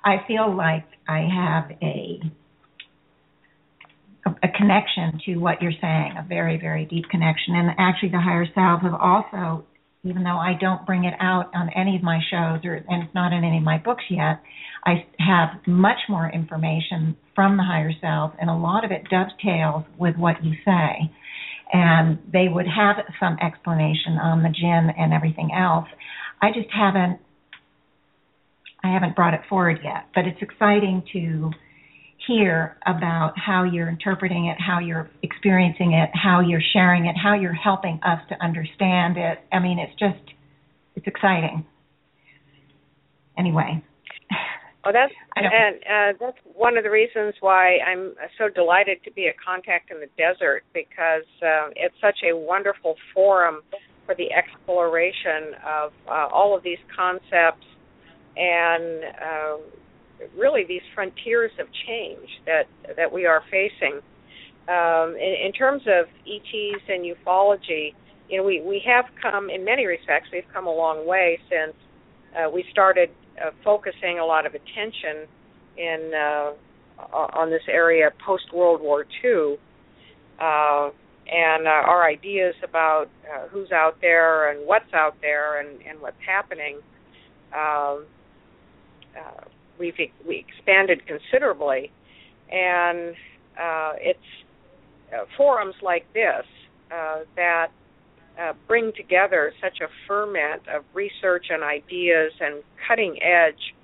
I, I feel like I have a a, connection to what you're saying, a very, very deep connection. And actually, the higher selves have also, even though I don't bring it out on any of my shows or and it's not in any of my books yet, I have much more information from the higher self, and a lot of it dovetails with what you say. And they would have some explanation on the jinn and everything else. I just haven't I haven't brought it forward yet, but it's exciting to hear about how you're interpreting it, how you're experiencing it, how you're sharing it, how you're helping us to understand it. I mean, it's just, it's exciting. Anyway. Oh, that's and uh, that's one of the reasons why I'm so delighted to be at Contact in the Desert because uh, it's such a wonderful forum for the exploration of uh, all of these concepts and uh, really these frontiers of change that that we are facing. Um, in, in, terms of ETs and ufology, you know, we, we have come in many respects. We've come a long way since uh, we started uh, focusing a lot of attention in uh, on this area post World War II, uh, and uh, our ideas about uh, who's out there and what's out there and, and what's happening. Um, we've we expanded considerably, and it's forums like this that uh, bring together such a ferment of research and ideas and cutting edge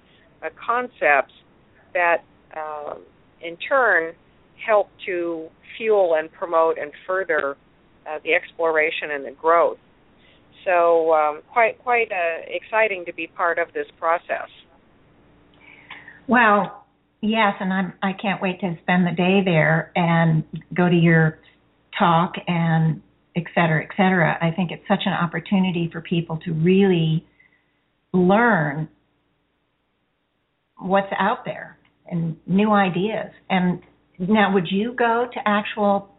uh, concepts that uh, in turn help to fuel and promote and further uh, the exploration and the growth. So um, quite quite uh, exciting to be part of this process. Well, yes, and I'm I can't wait to spend the day there and go to your talk and et cetera, et cetera. I think it's such an opportunity for people to really learn what's out there and new ideas. And now, would you go to actual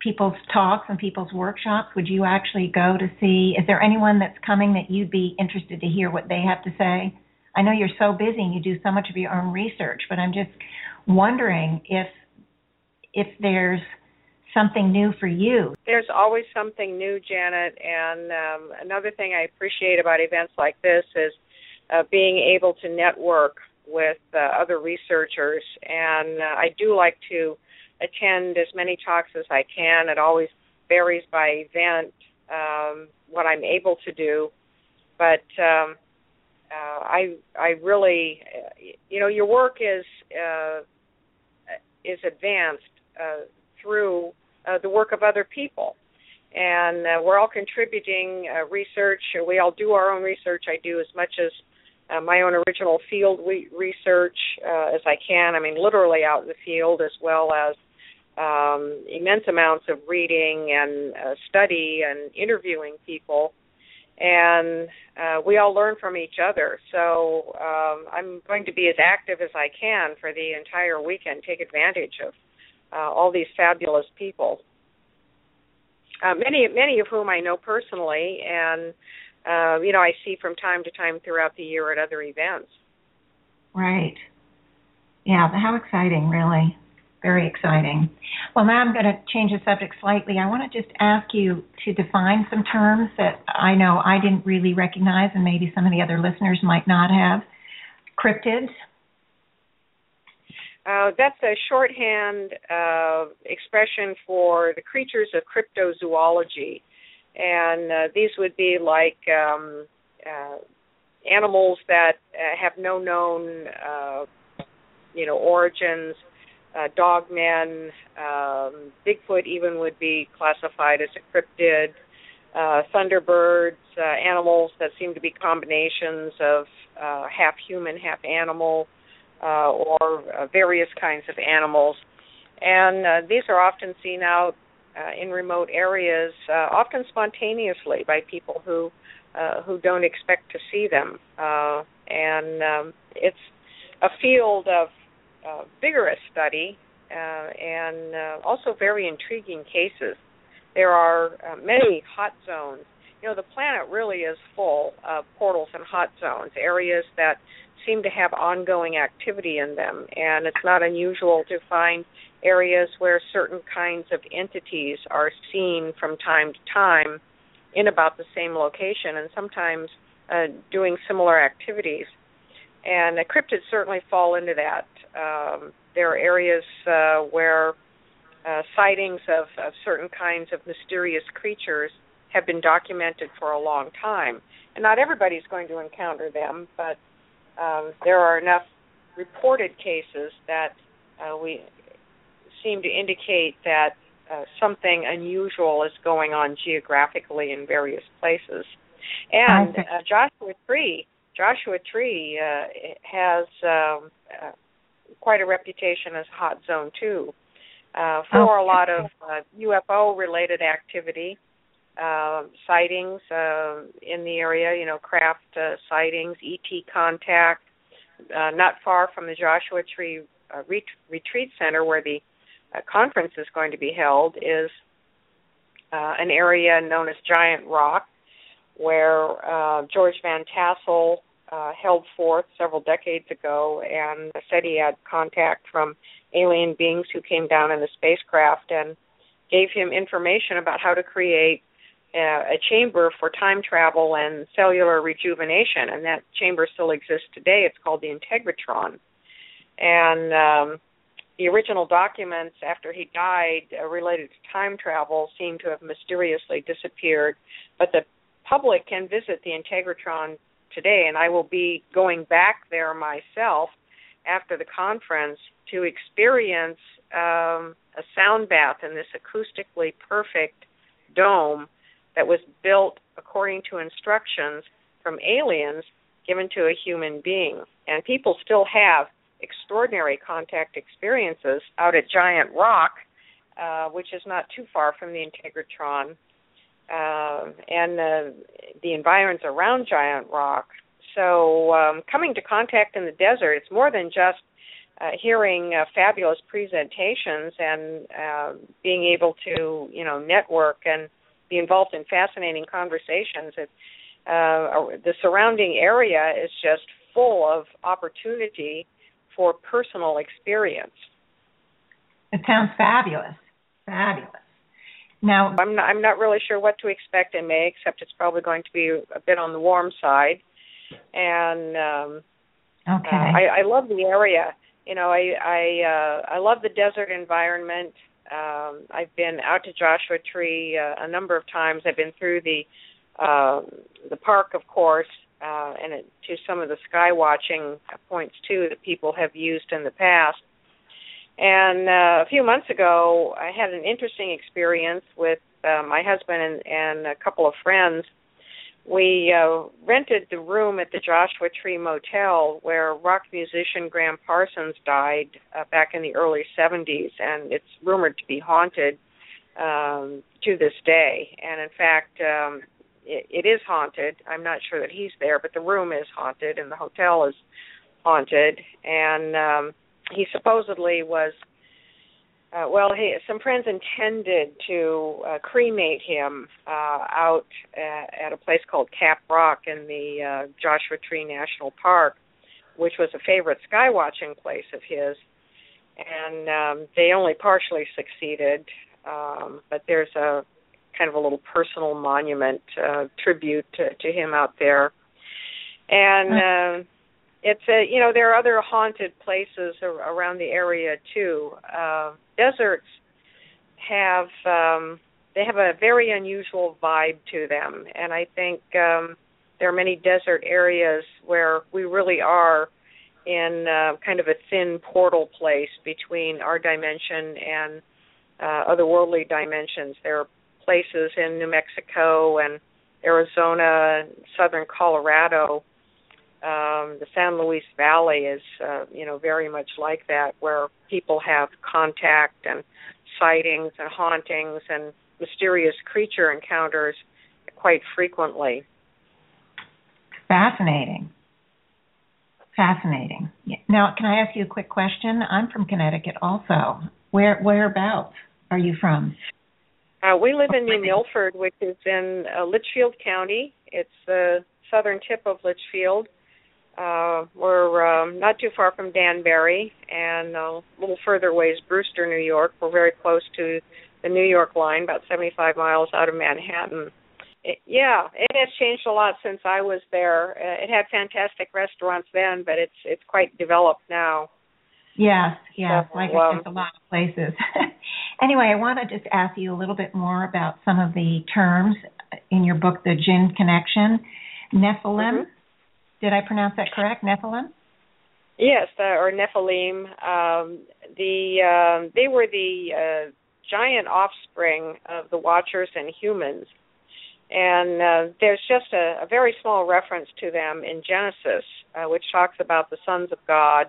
people's talks and people's workshops? Would you actually go to see? Is there anyone that's coming that you'd be interested to hear what they have to say? I know you're so busy and you do so much of your own research, but I'm just wondering if if there's something new for you. There's always something new, Janet. And um, another thing I appreciate about events like this is uh, being able to network with uh, other researchers. And uh, I do like to attend as many talks as I can. It always varies by event um, what I'm able to do, but um, uh, I I really, uh, you know, your work is uh, is advanced uh, through uh, the work of other people. And uh, we're all contributing uh, research. We all do our own research. I do as much as uh, my own original field re- research uh, as I can. I mean, literally out in the field, as well as um, immense amounts of reading and uh, study and interviewing people. And uh, we all learn from each other. So um, I'm going to be as active as I can for the entire weekend, take advantage of uh, all these fabulous people. Uh, many many of whom I know personally, and uh, you know I see from time to time throughout the year at other events. Right. Yeah. How exciting! Really, very exciting. Well, now I'm going to change the subject slightly. I want to just ask you to define some terms that I know I didn't really recognize, and maybe some of the other listeners might not have. Cryptids, uh, that's a shorthand uh, expression for the creatures of cryptozoology, and uh, these would be like um, uh, animals that uh, have no known, uh, you know, origins. dogmen, um, Bigfoot even would be classified as a cryptid. thunderbirds, animals that seem to be combinations of half human, half animal uh, or uh, various kinds of animals. And uh, these are often seen out uh, in remote areas, uh, often spontaneously by people who uh, who don't expect to see them. And um, it's a field of vigorous study and also very intriguing cases. There are many hot zones. You know, the planet really is full of portals and hot zones, areas that seem to have ongoing activity in them, and it's not unusual to find areas where certain kinds of entities are seen from time to time in about the same location and sometimes uh, doing similar activities. And the cryptids certainly fall into that. Um, there are areas uh, where uh, sightings of, of certain kinds of mysterious creatures have been documented for a long time. And not everybody's going to encounter them, but um, there are enough reported cases that uh, we seem to indicate that uh, something unusual is going on geographically in various places. And uh, Joshua Tree, Joshua Tree uh, has um, uh, quite a reputation as a hot zone too, uh, for oh. a lot of UFO related activity uh, sightings uh, in the area, you know, craft uh, sightings, ET contact, uh, not far from the Joshua Tree uh, ret- Retreat Center where the uh, conference is going to be held is uh, an area known as Giant Rock, where uh, George Van Tassel uh, held forth several decades ago and said he had contact from alien beings who came down in the spacecraft and gave him information about how to create a chamber for time travel and cellular rejuvenation, and that chamber still exists today. It's called the Integratron, and um, the original documents after he died uh, related to time travel seem to have mysteriously disappeared, but the public can visit the Integratron today, and I will be going back there myself after the conference to experience um, a sound bath in this acoustically perfect dome that was built according to instructions from aliens given to a human being. And people still have extraordinary contact experiences out at Giant Rock, uh, which is not too far from the Integratron, uh, and uh, the environs around Giant Rock. So, um, coming to contact in the desert, it's more than just uh, hearing uh, fabulous presentations and uh, being able to, you know, network and be involved in fascinating conversations. It, uh, the surrounding area is just full of opportunity for personal experience. It sounds fabulous. Fabulous. Now, I'm not, I'm not really sure what to expect in May, except it's probably going to be a bit on the warm side. And um, okay, uh, I, I love the area. You know, I I uh, I love the desert environment. Um, I've been out to Joshua Tree uh, a number of times. I've been through the uh, the park, of course, uh, and it, to some of the sky watching points too that people have used in the past. And uh, a few months ago, I had an interesting experience with uh, my husband and, and a couple of friends. We uh, rented the room at the Joshua Tree Motel where rock musician Gram Parsons died uh, back in the early 70s, and it's rumored to be haunted um, to this day. And in fact, um, it, it is haunted. I'm not sure that he's there, but the room is haunted and the hotel is haunted. And um, he supposedly was. Uh, well, he, some friends intended to uh, cremate him uh, out at, at a place called Cap Rock in the uh, Joshua Tree National Park, which was a favorite sky watching place of his. And um, they only partially succeeded, um, but there's a kind of a little personal monument uh, tribute to, to him out there. And uh, it's a you know there are other haunted places around the area too. Uh, deserts have um, they have a very unusual vibe to them, and I think um, there are many desert areas where we really are in uh, kind of a thin portal place between our dimension and uh, otherworldly dimensions. There are places in New Mexico and Arizona, and southern Colorado. Um, the San Luis Valley is, uh, you know, very much like that, where people have contact and sightings and hauntings and mysterious creature encounters quite frequently. Fascinating. Fascinating. Now, can I ask you a quick question? I'm from Connecticut, also. Where whereabouts are you from? Uh, we live in New Milford, which is in uh, Litchfield County. It's the southern tip of Litchfield. Uh, we're um, not too far from Danbury, and a little further ways Brewster, New York. We're very close to the New York line, about 75 miles out of Manhattan. It, yeah, it has changed a lot since I was there. Uh, it had fantastic restaurants then, but it's it's quite developed now. Yes, yes. So, like um, there's a lot of places. anyway, I want to just ask you a little bit more about some of the terms in your book, The Jinn Connection. Nephilim. Mm-hmm. Did I pronounce that correct? Nephilim. Yes, uh, or Nephilim. Um, the uh, they were the uh, giant offspring of the Watchers and humans, and uh, there's just a, a, very small reference to them in Genesis, uh, which talks about the sons of God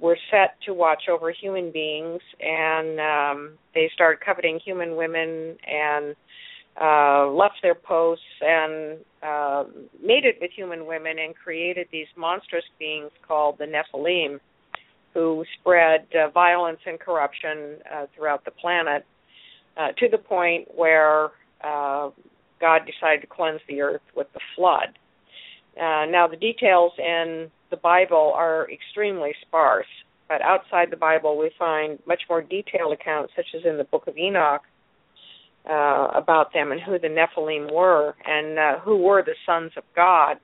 were set to watch over human beings, and um, they started coveting human women and uh, left their posts and uh, mated with human women and created these monstrous beings called the Nephilim, who spread uh, violence and corruption uh, throughout the planet uh, to the point where uh, God decided to cleanse the earth with the flood. Now, the details in the Bible are extremely sparse, but outside the Bible, we find much more detailed accounts, such as in the Book of Enoch, uh, about them and who the Nephilim were and uh, who were the sons of God,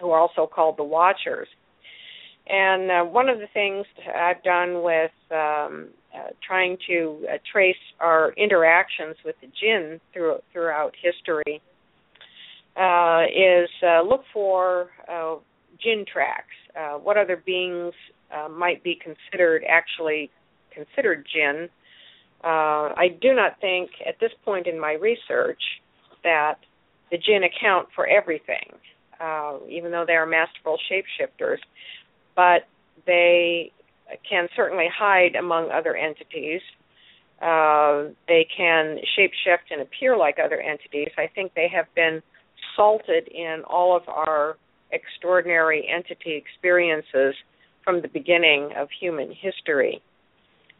who are also called the Watchers. And uh, one of the things I've done with um, uh, trying to uh, trace our interactions with the jinn through, throughout history uh, is look for jinn tracks. What other beings might be considered actually considered jinn? Uh, I do not think at this point in my research that the jinn account for everything, uh, even though they are masterful shapeshifters, but they can certainly hide among other entities. Uh, they can shapeshift and appear like other entities. I think they have been salted in all of our extraordinary entity experiences from the beginning of human history.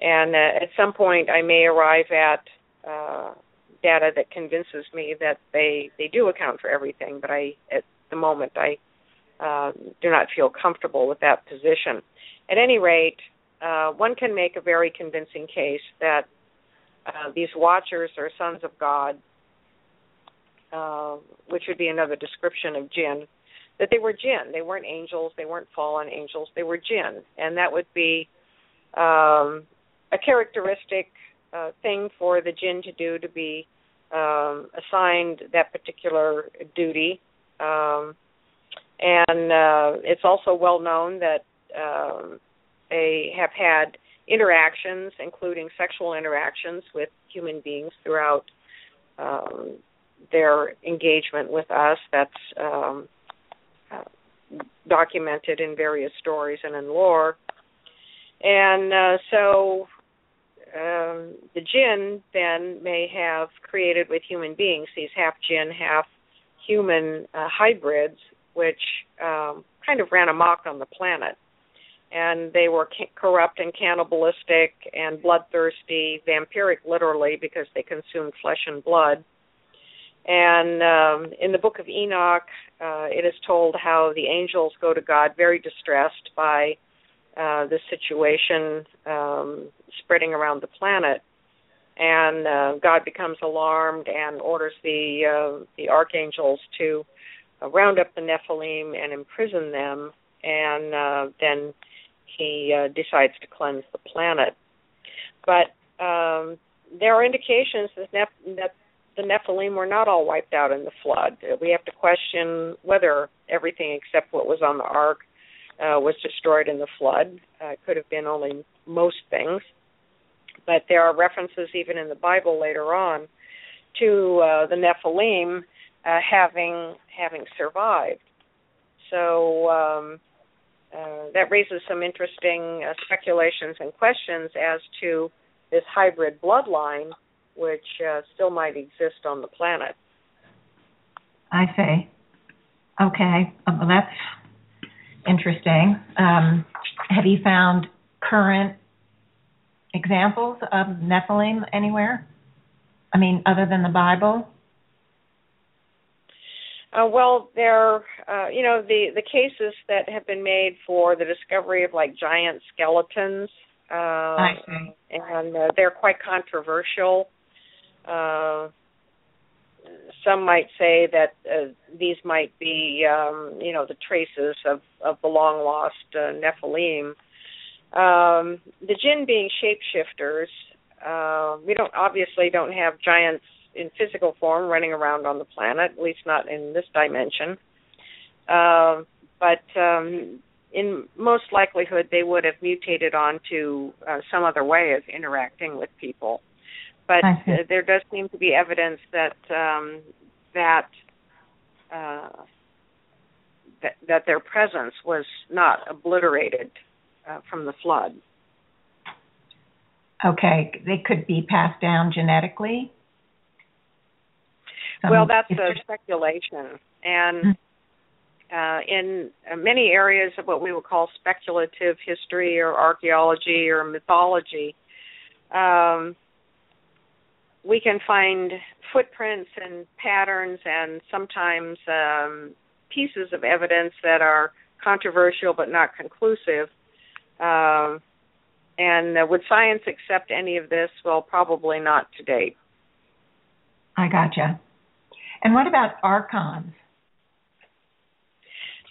And uh, at some point, I may arrive at uh, data that convinces me that they they do account for everything. But I, at the moment, I uh, do not feel comfortable with that position. At any rate, uh, one can make a very convincing case that uh, these watchers are sons of God, uh, which would be another description of jinn. That they were jinn. They weren't angels. They weren't fallen angels. They were jinn, and that would be um, a characteristic uh, thing for the jinn to do to be um, assigned that particular duty. Um, and uh, it's also well known that um, they have had interactions, including sexual interactions with human beings throughout um, their engagement with us. That's um, uh, documented in various stories and in lore. And uh, so um, the jinn then may have created with human beings these half jinn, half human uh, hybrids, which um, kind of ran amok on the planet. And they were ca- corrupt and cannibalistic and bloodthirsty, vampiric literally, because they consumed flesh and blood. And um, in the book of Enoch, uh, it is told how the angels go to God very distressed by uh, the situation um, spreading around the planet, and uh, God becomes alarmed and orders the uh, the archangels to uh, round up the Nephilim and imprison them, and uh, then he uh, decides to cleanse the planet. But um, there are indications that, that the Nephilim were not all wiped out in the flood. We have to question whether everything except what was on the ark uh, was destroyed in the flood. Uh, it could have been only most things, but there are references even in the Bible later on to uh, the Nephilim uh, having having survived. So um, uh, that raises some interesting uh, speculations and questions as to this hybrid bloodline, which uh, still might exist on the planet. I see. Okay, well, that's interesting. Um, have you found current examples of Nephilim anywhere? I mean, other than the Bible? Uh, well, there, uh, you know, the the cases that have been made for the discovery of like giant skeletons, uh, and uh, they're quite controversial. Uh, some might say that uh, these might be, um, you know, the traces of, of the long lost uh, Nephilim. Um, the jinn being shapeshifters, uh, we don't obviously don't have giants in physical form running around on the planet, at least not in this dimension. Uh, but um, in most likelihood, they would have mutated onto uh, some other way of interacting with people but uh, there does seem to be evidence that um, that, uh, that that their presence was not obliterated uh, from the flood. Okay, they could be passed down genetically. Some, well, that's a speculation, and mm-hmm. uh, in many areas of what we would call speculative history or archaeology or mythology, um, we can find footprints and patterns and sometimes um, pieces of evidence that are controversial but not conclusive. Uh, and uh, would science accept any of this? Well, probably not to date. I gotcha. And what about archons?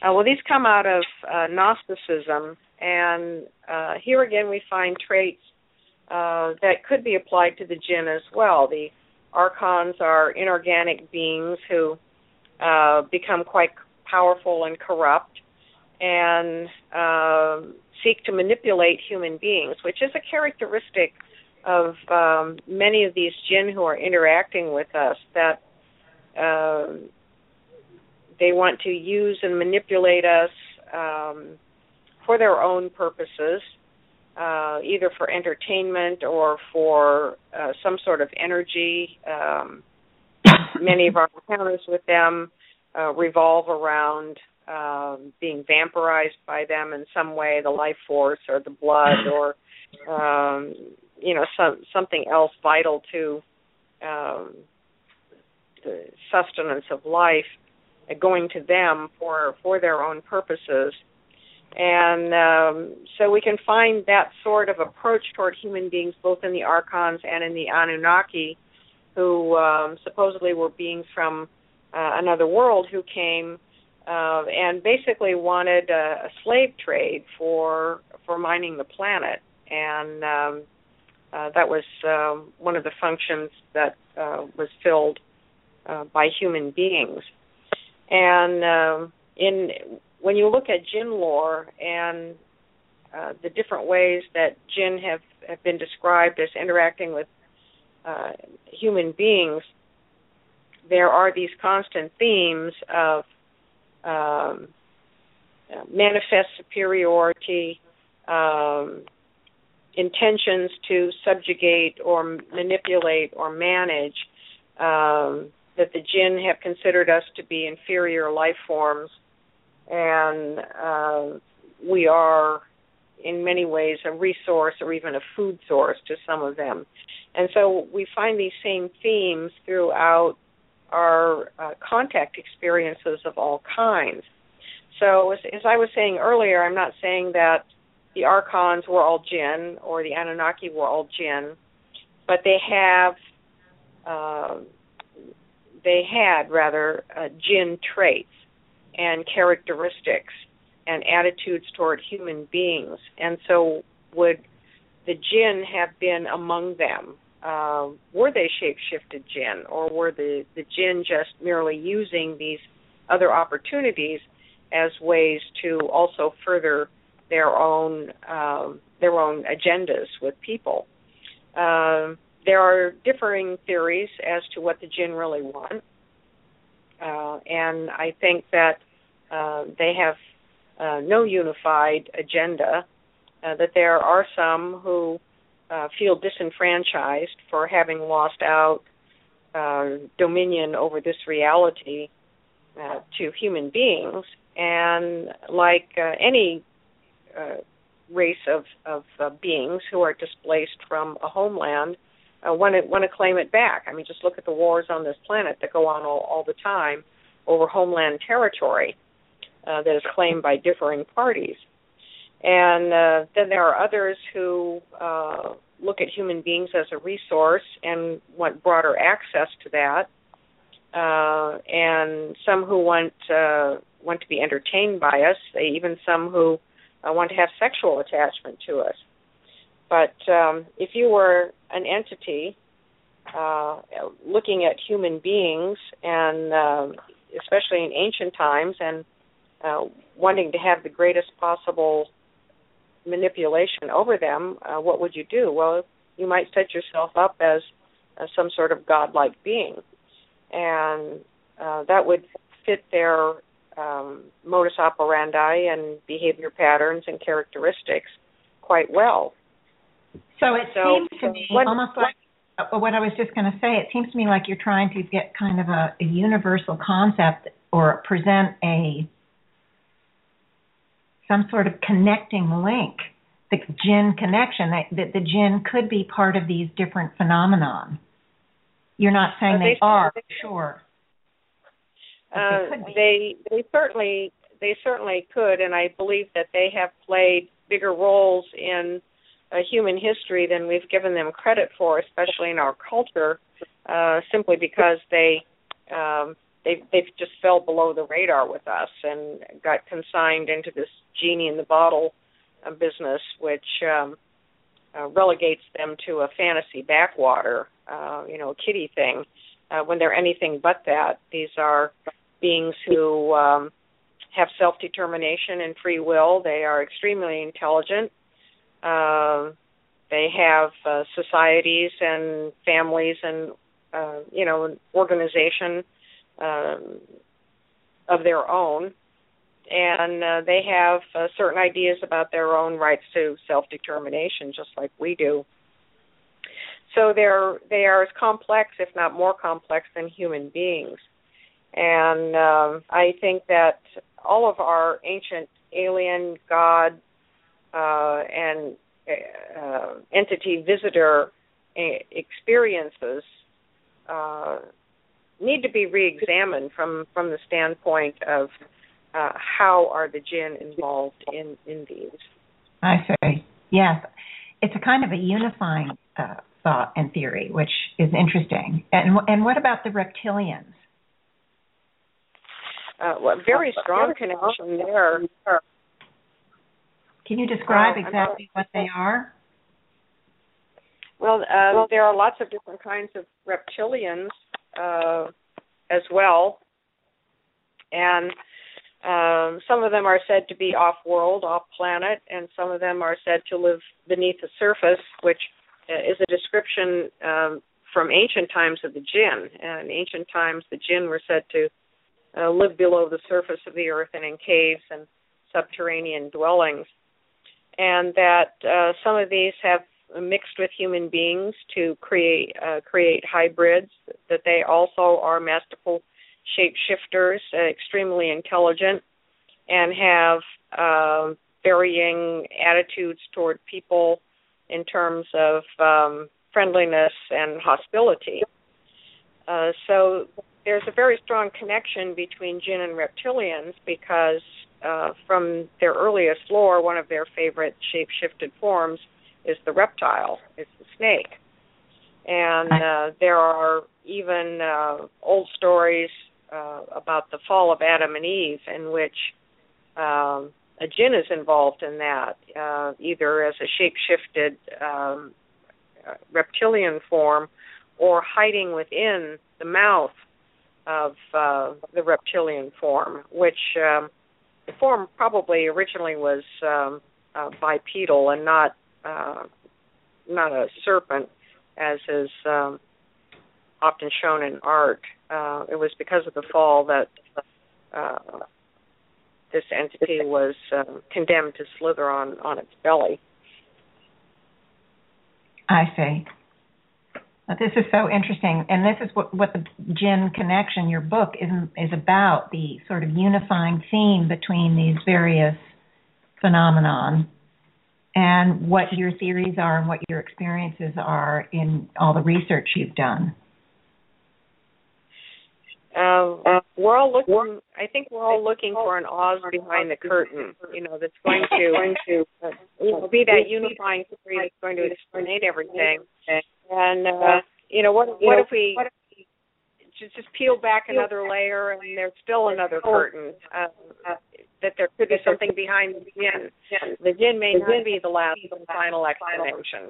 Uh, well, these come out of uh, Gnosticism, and uh, here again we find traits uh, that could be applied to the jinn as well. The archons are inorganic beings who uh, become quite powerful and corrupt, and uh, seek to manipulate human beings, which is a characteristic of um, many of these jinn who are interacting with us. That uh, they want to use and manipulate us um, for their own purposes, uh, either for entertainment or for uh, some sort of energy. Um, many of our encounters with them uh, revolve around um, being vampirized by them in some way, the life force or the blood or um, you know some something else vital to um, the sustenance of life, uh, going to them for for their own purposes. And um, so we can find that sort of approach toward human beings both in the archons and in the Anunnaki, who um, supposedly were beings from uh, another world who came uh, and basically wanted a, a slave trade for for mining the planet, and um, uh, that was um, one of the functions that uh, was filled uh, by human beings. And um, in when you look at jinn lore and uh, the different ways that jinn have have been described as interacting with uh, human beings, there are these constant themes of um, manifest superiority, um, intentions to subjugate or manipulate or manage, um, that the jinn have considered us to be inferior life forms, and uh, we are in many ways a resource or even a food source to some of them. And so we find these same themes throughout are uh, contact experiences of all kinds. So, as, as, I was saying earlier, I'm not saying that the archons were all jinn or the Anunnaki were all jinn, but they have, uh, they had rather uh, jinn traits and characteristics and attitudes toward human beings, and so would the jinn have been among them uh, were they shape-shifted jinn, or were the the jinn just merely using these other opportunities as ways to also further their own um, their own agendas with people? Uh, there are differing theories as to what the jinn really want, uh, and I think that uh, they have uh, no unified agenda. Uh, that there are some who uh, feel disenfranchised for having lost out uh, dominion over this reality uh, to human beings. And like uh, any uh, race of, of uh, beings who are displaced from a homeland, uh, want to want to claim it back. I mean, just look at the wars on this planet that go on all, all the time over homeland territory uh, that is claimed by differing parties. And uh, then there are others who uh, look at human beings as a resource and want broader access to that. Uh, and some who want uh, want to be entertained by us, even some who uh, want to have sexual attachment to us. But um, if you were an entity uh, looking at human beings, and especially in ancient times, and wanting to have the greatest possible manipulation over them, uh, what would you do? Well, you might set yourself up as uh, some sort of godlike being, and uh, that would fit their um, modus operandi and behavior patterns and characteristics quite well. So it so, seems to me almost like uh, what I was just going to say, it seems to me like you're trying to get kind of a, a universal concept or present a some sort of connecting link, the jinn connection that, that the jinn could be part of these different phenomenon. You're not saying Uh, they, they- are, they- sure. Uh, they they they certainly they certainly could, and I believe that they have played bigger roles in uh, human history than we've given them credit for, especially in our culture, uh, simply because they um, they they've just fell below the radar with us and got consigned into this genie in the bottle uh, business, which um, uh, relegates them to a fantasy backwater, uh, you know, a kiddie thing. Uh, when they're anything but that, these are beings who um, have self determination and free will. They are extremely intelligent. Uh, they have uh, societies and families and uh, you know an organization um, of their own, and uh, they have uh, certain ideas about their own rights to self determination, just like we do. So they're they are as complex, if not more complex, than human beings. And um, I think that all of our ancient alien, God, uh, and uh, entity visitor uh, experiences uh, need to be re-examined from from the standpoint of uh, how are the jinn involved in in these. I see. yes. It's a kind of a unifying uh, thought and theory, which is interesting. And and what about the reptilians? Uh, well, very strong connection there. Can you describe I'm exactly what they are? Well, uh, there are lots of different kinds of reptilians uh, as well, and um, some of them are said to be off-world, off-planet, and some of them are said to live beneath the surface, which uh, is a description um, from ancient times of the jinn. And in ancient times, the jinn were said to uh, live below the surface of the earth and in caves and subterranean dwellings, and that uh, some of these have mixed with human beings to create uh, create hybrids. That they also are masterful shapeshifters, uh, extremely intelligent, and have uh, varying attitudes toward people in terms of um, friendliness and hostility. Uh, so there's a very strong connection between jinn and reptilians because uh, from their earliest lore, one of their favorite shape-shifted forms is the reptile, it's the snake. And uh, there are even uh, old stories uh, about the fall of Adam and Eve in which um, a jinn is involved in that, uh, either as a shape-shifted um, reptilian form or hiding within the mouth of uh, the reptilian form, which um, the form probably originally was um, uh, bipedal and not uh, not a serpent, as is um, often shown in art. Uh, it was because of the fall that uh, this entity was um, condemned to slither on on its belly. I see. This is so interesting, and this is what what the Jinn Connection, your book, is is about the sort of unifying theme between these various phenomenon, and what your theories are and what your experiences are in all the research you've done. Um, we're all looking. I think we're all looking for an Oz behind the curtain. You know, that's going to going to uh, be that unifying theory that's going to explain everything. And uh, you know, what what if we just just peel back another layer and there's still another curtain? Uh, uh, that there could be something behind the jinn. The jinn may not be the last and final explanation.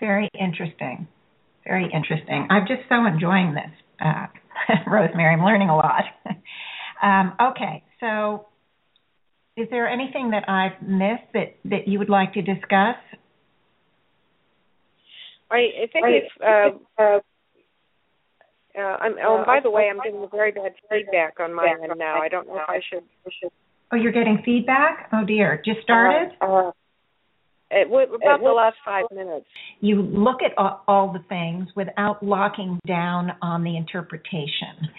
Very interesting. Very interesting. I'm just so enjoying this, uh, Rosemary. I'm learning a lot. um, okay, so is there anything that I've missed that, that you would like to discuss? I, I think if uh, uh, uh, I'm, oh, and by the way, I'm getting very bad feedback on my end now. I don't know if I should. I should Oh, you're getting feedback? Oh dear, just started? Uh, It, about the last five minutes. You look at all, all the things without locking down on the interpretation.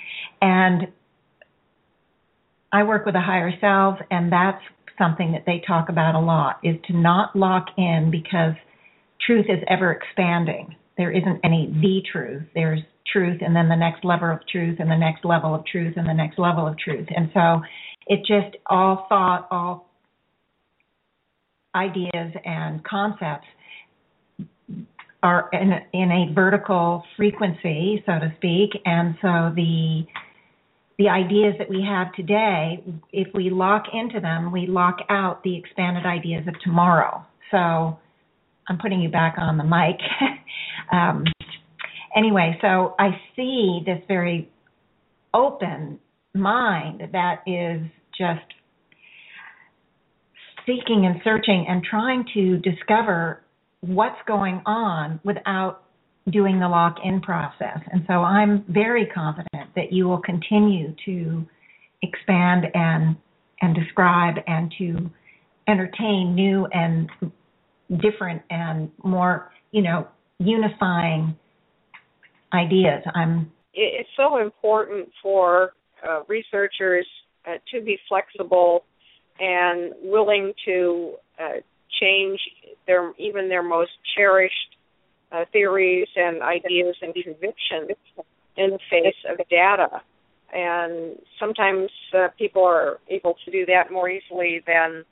And I work with a higher self, and that's something that they talk about a lot is to not lock in because truth is ever expanding. There isn't any the truth. There's truth and then the next level of truth and the next level of truth and the next level of truth. And so it just all thought, all ideas and concepts are in a, in a vertical frequency, so to speak, and so the the ideas that we have today, if we lock into them, we lock out the expanded ideas of tomorrow. So I'm putting you back on the mic. um, anyway, so I see this very open mind that is just seeking and searching and trying to discover what's going on without doing the lock in process. And so I'm very confident that you will continue to expand and and describe and to entertain new and different and more, you know, unifying ideas. I'm it's so important for uh, researchers uh, to be flexible and willing to uh, change their even their most cherished uh, theories and ideas and convictions in the face of data. And sometimes uh, people are able to do that more easily than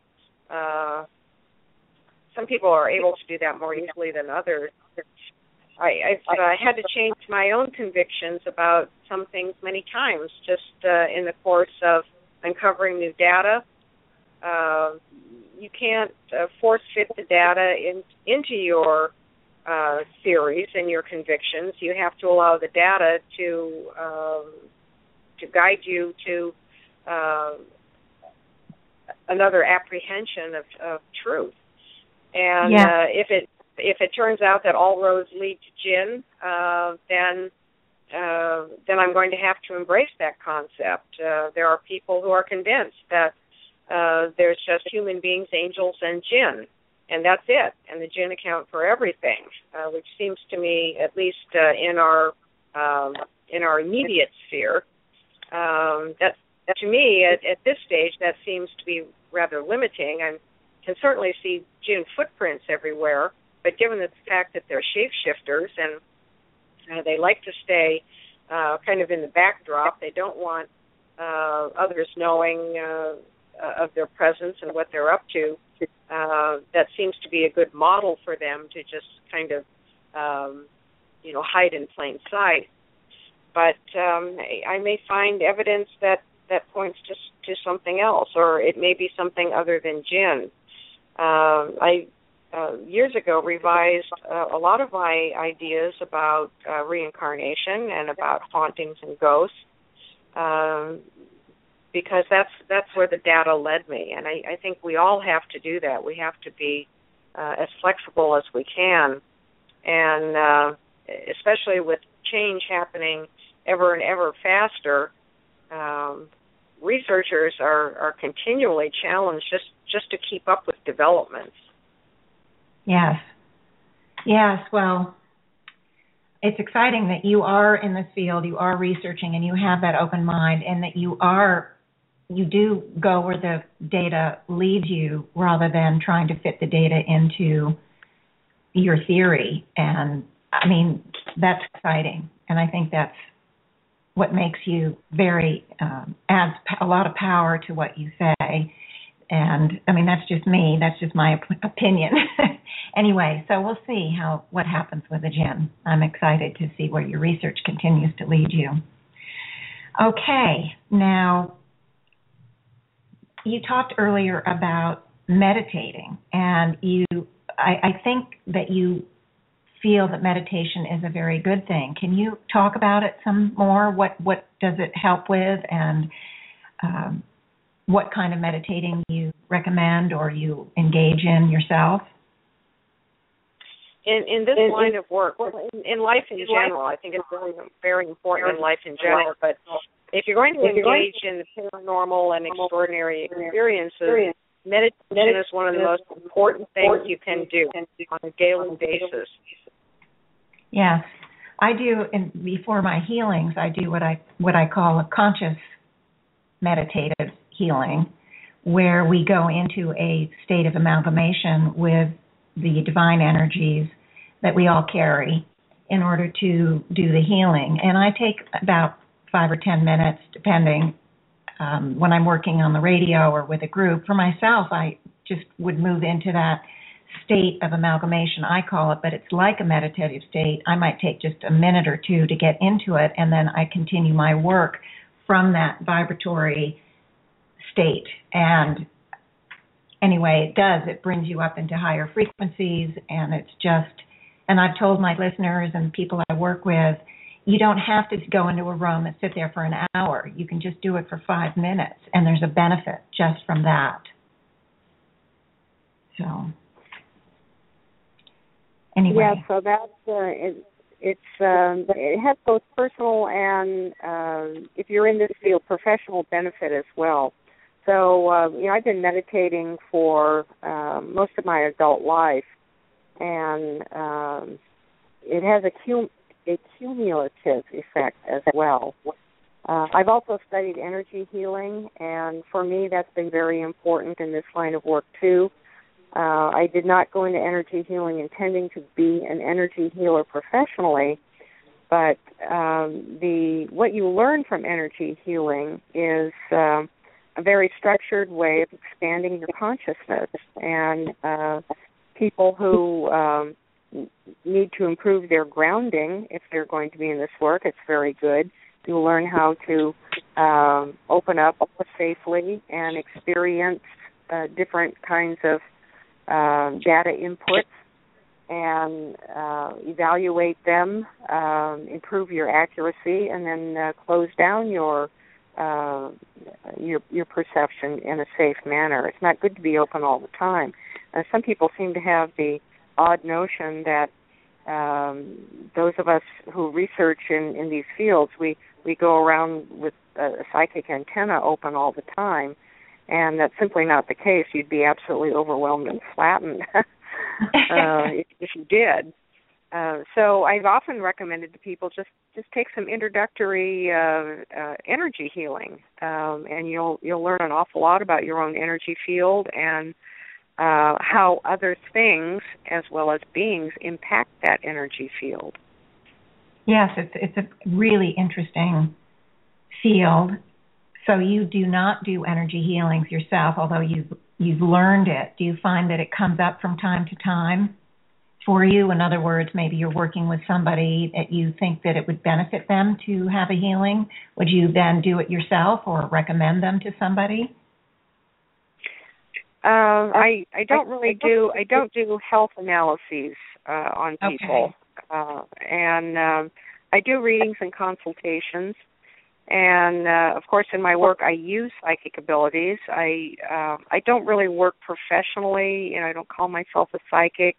uh, some people are able to do that more easily than others. I, I've uh, had to change my own convictions about some things many times just uh, in the course of uncovering new data. Uh, you can't uh, force fit the data in, into your uh, theories and your convictions. You have to allow the data to um, to guide you to uh, another apprehension of, of truth. And yeah. uh, if it if it turns out that all roads lead to jinn, uh, then uh, then I'm going to have to embrace that concept. Uh, there are people who are convinced that uh, there's just human beings, angels, and jinn, and that's it. And the jinn account for everything, uh, which seems to me, at least uh, in our um, in our immediate sphere, um, that to me at, at this stage that seems to be rather limiting. I can certainly see jinn footprints everywhere, but given the fact that they're shapeshifters and uh, they like to stay uh, kind of in the backdrop, they don't want uh, others knowing uh, of their presence and what they're up to. Uh, that seems to be a good model for them to just kind of, um, you know, hide in plain sight. But um, I may find evidence that that points to to something else, or it may be something other than jinn. Uh, I uh, years ago revised uh, a lot of my ideas about uh, reincarnation and about hauntings and ghosts um, because that's that's where the data led me, and I, I think we all have to do that. We have to be uh, as flexible as we can, and uh, especially with change happening ever and ever faster. Um, researchers are, are continually challenged just, just to keep up with developments. Yes. Yes. Well, it's exciting that you are in this field, you are researching, and you have that open mind, and that you are you do go where the data leads you rather than trying to fit the data into your theory. And I mean, that's exciting. And I think that's what makes you very, um, adds a lot of power to what you say. And I mean, that's just me. That's just my op- opinion. anyway, so we'll see how what happens with the jinn. I'm excited to see where your research continues to lead you. Okay, now you talked earlier about meditating, and you, I, I think that you feel that meditation is a very good thing. Can you talk about it some more? What what does it help with, and um, what kind of meditating you recommend or you engage in yourself? In in this in, line of work, in, in life in general, I think it's very very important in life in general. But if you're going to engage in the paranormal and extraordinary experiences, meditation is one of the most important things you can do on a daily basis. Yes. I do and before my healings I do what I what I call a conscious meditative healing where we go into a state of amalgamation with the divine energies that we all carry in order to do the healing. And I take about five or ten minutes, depending, um, when I'm working on the radio or with a group. For myself, I just would move into that state of amalgamation, I call it, but it's like a meditative state. I might take just a minute or two to get into it, and then I continue my work from that vibratory state. And anyway, it does. It brings you up into higher frequencies, and it's just, and I've told my listeners and people I work with, you don't have to go into a room and sit there for an hour. You can just do it for five minutes, and there's a benefit just from that. So, anyway. Yeah, so that's uh, it, it's um, it has both personal and uh, if you're in this field, professional benefit as well. So uh, you know, I've been meditating for uh, most of my adult life, and um, it has a, cum- a cumulative effect as well. Uh, I've also studied energy healing, and for me, that's been very important in this line of work too. Uh, I did not go into energy healing intending to be an energy healer professionally, but um, the what you learn from energy healing is um, a very structured way of expanding your consciousness. And uh, people who um, need to improve their grounding, if they're going to be in this work, it's very good. You learn how to um, open up safely and experience uh, different kinds of um, data inputs and uh, evaluate them, um, improve your accuracy, and then uh, close down your uh, your your perception in a safe manner. It's not good to be open all the time. Uh, some people seem to have the odd notion that um, those of us who research in, in these fields, we we go around with a, a psychic antenna open all the time, and that's simply not the case. You'd be absolutely overwhelmed and flattened uh, if, if you did. Uh, so I've often recommended to people just just take some introductory uh, uh, energy healing, um, and you'll you'll learn an awful lot about your own energy field and uh, how other things as well as beings impact that energy field. Yes, it's it's a really interesting field, so you do not do energy healings yourself, although you've you've learned it. Do you find that it comes up from time to time for you? In other words, maybe you're working with somebody that you think that it would benefit them to have a healing. Would you then do it yourself or recommend them to somebody? Um, I I don't really do I don't do health analyses uh, on people, okay. uh, and um, I do readings and consultations. And uh, of course, in my work, I use psychic abilities. I uh, I don't really work professionally. You know, I don't call myself a psychic.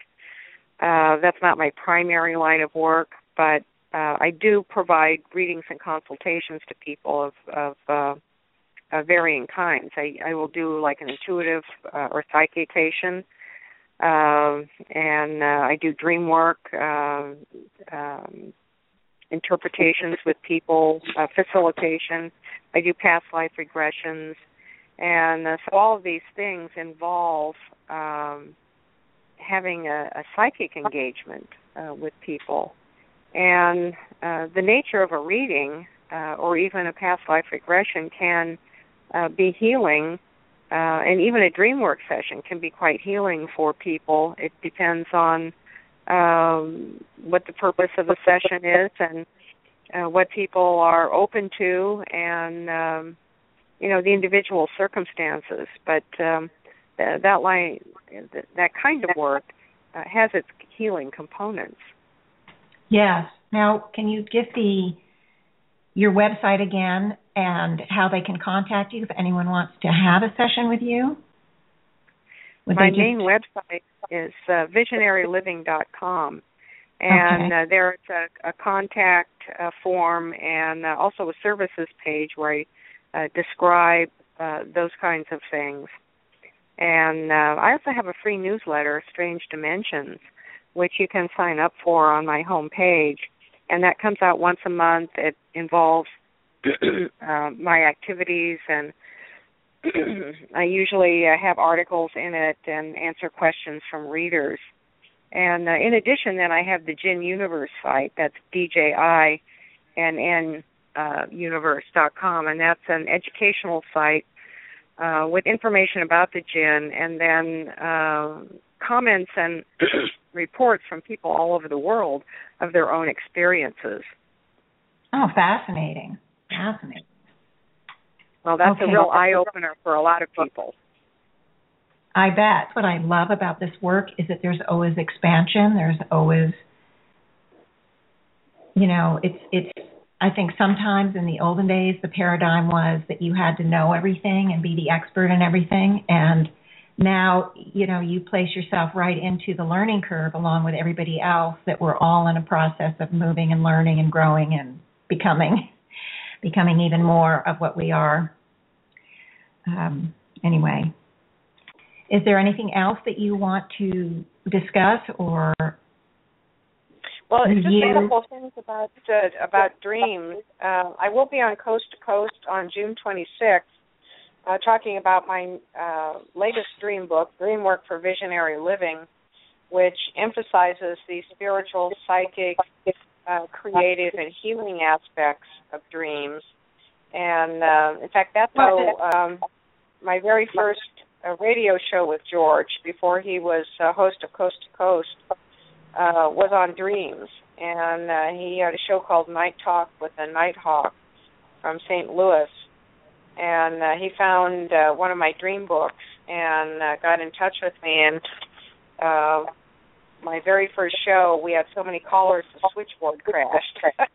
Uh, that's not my primary line of work, but uh, I do provide readings and consultations to people of, of uh, uh, varying kinds. I, I will do like an intuitive uh, or psychication, uh, and uh, I do dream work. Uh, um, interpretations with people, uh, facilitation. I do past life regressions, and uh, so all of these things involve um, having a, a psychic engagement uh, with people. And uh, the nature of a reading uh, or even a past life regression can uh, be healing, and even a dream work session can be quite healing for people. It depends on um, what the purpose of the session is and uh, what people are open to and um, you know the individual circumstances. But um, th- that line th- that kind of work uh, has its healing components. Yes now can you give the your website again and how they can contact you if anyone wants to have a session with you Would my just... main website is uh, visionaryliving.com. And okay. uh, there's a, a contact uh, form and uh, also a services page where I uh, describe uh, those kinds of things. And uh, I also have a free newsletter, Strange Dimensions, which you can sign up for on my home page. And that comes out once a month. It involves uh, my activities, and I usually uh, have articles in it and answer questions from readers. And uh, in addition, then I have the Jinn Universe site. That's DJI and N uh, universe.com, and that's an educational site uh, with information about the Jinn, and then uh, comments and reports from people all over the world of their own experiences. Oh, fascinating! Fascinating. Well, that's okay. a real eye opener for a lot of people. I bet. What I love about this work is that there's always expansion. There's always, you know, it's it's. I think sometimes in the olden days the paradigm was that you had to know everything and be the expert in everything, and now you know you place yourself right into the learning curve along with everybody else. That we're all in a process of moving and learning and growing and becoming, becoming even more of what we are. Um, anyway, is there anything else that you want to discuss or well, it's just a couple things about uh, about dreams. Uh, I will be on Coast to Coast on June 26th, uh, talking about my uh, latest dream book, Dream Work for Visionary Living, which emphasizes the spiritual, psychic, uh, creative, and healing aspects of dreams. And uh, in fact, that's how um, my very first uh, radio show with George, before he was uh, host of Coast to Coast, uh, was on dreams. And uh, he had a show called Night Talk with the Nighthawk from St. Louis. And uh, he found uh, one of my dream books and uh, got in touch with me. And uh, my very first show, we had so many callers, the switchboard crashed.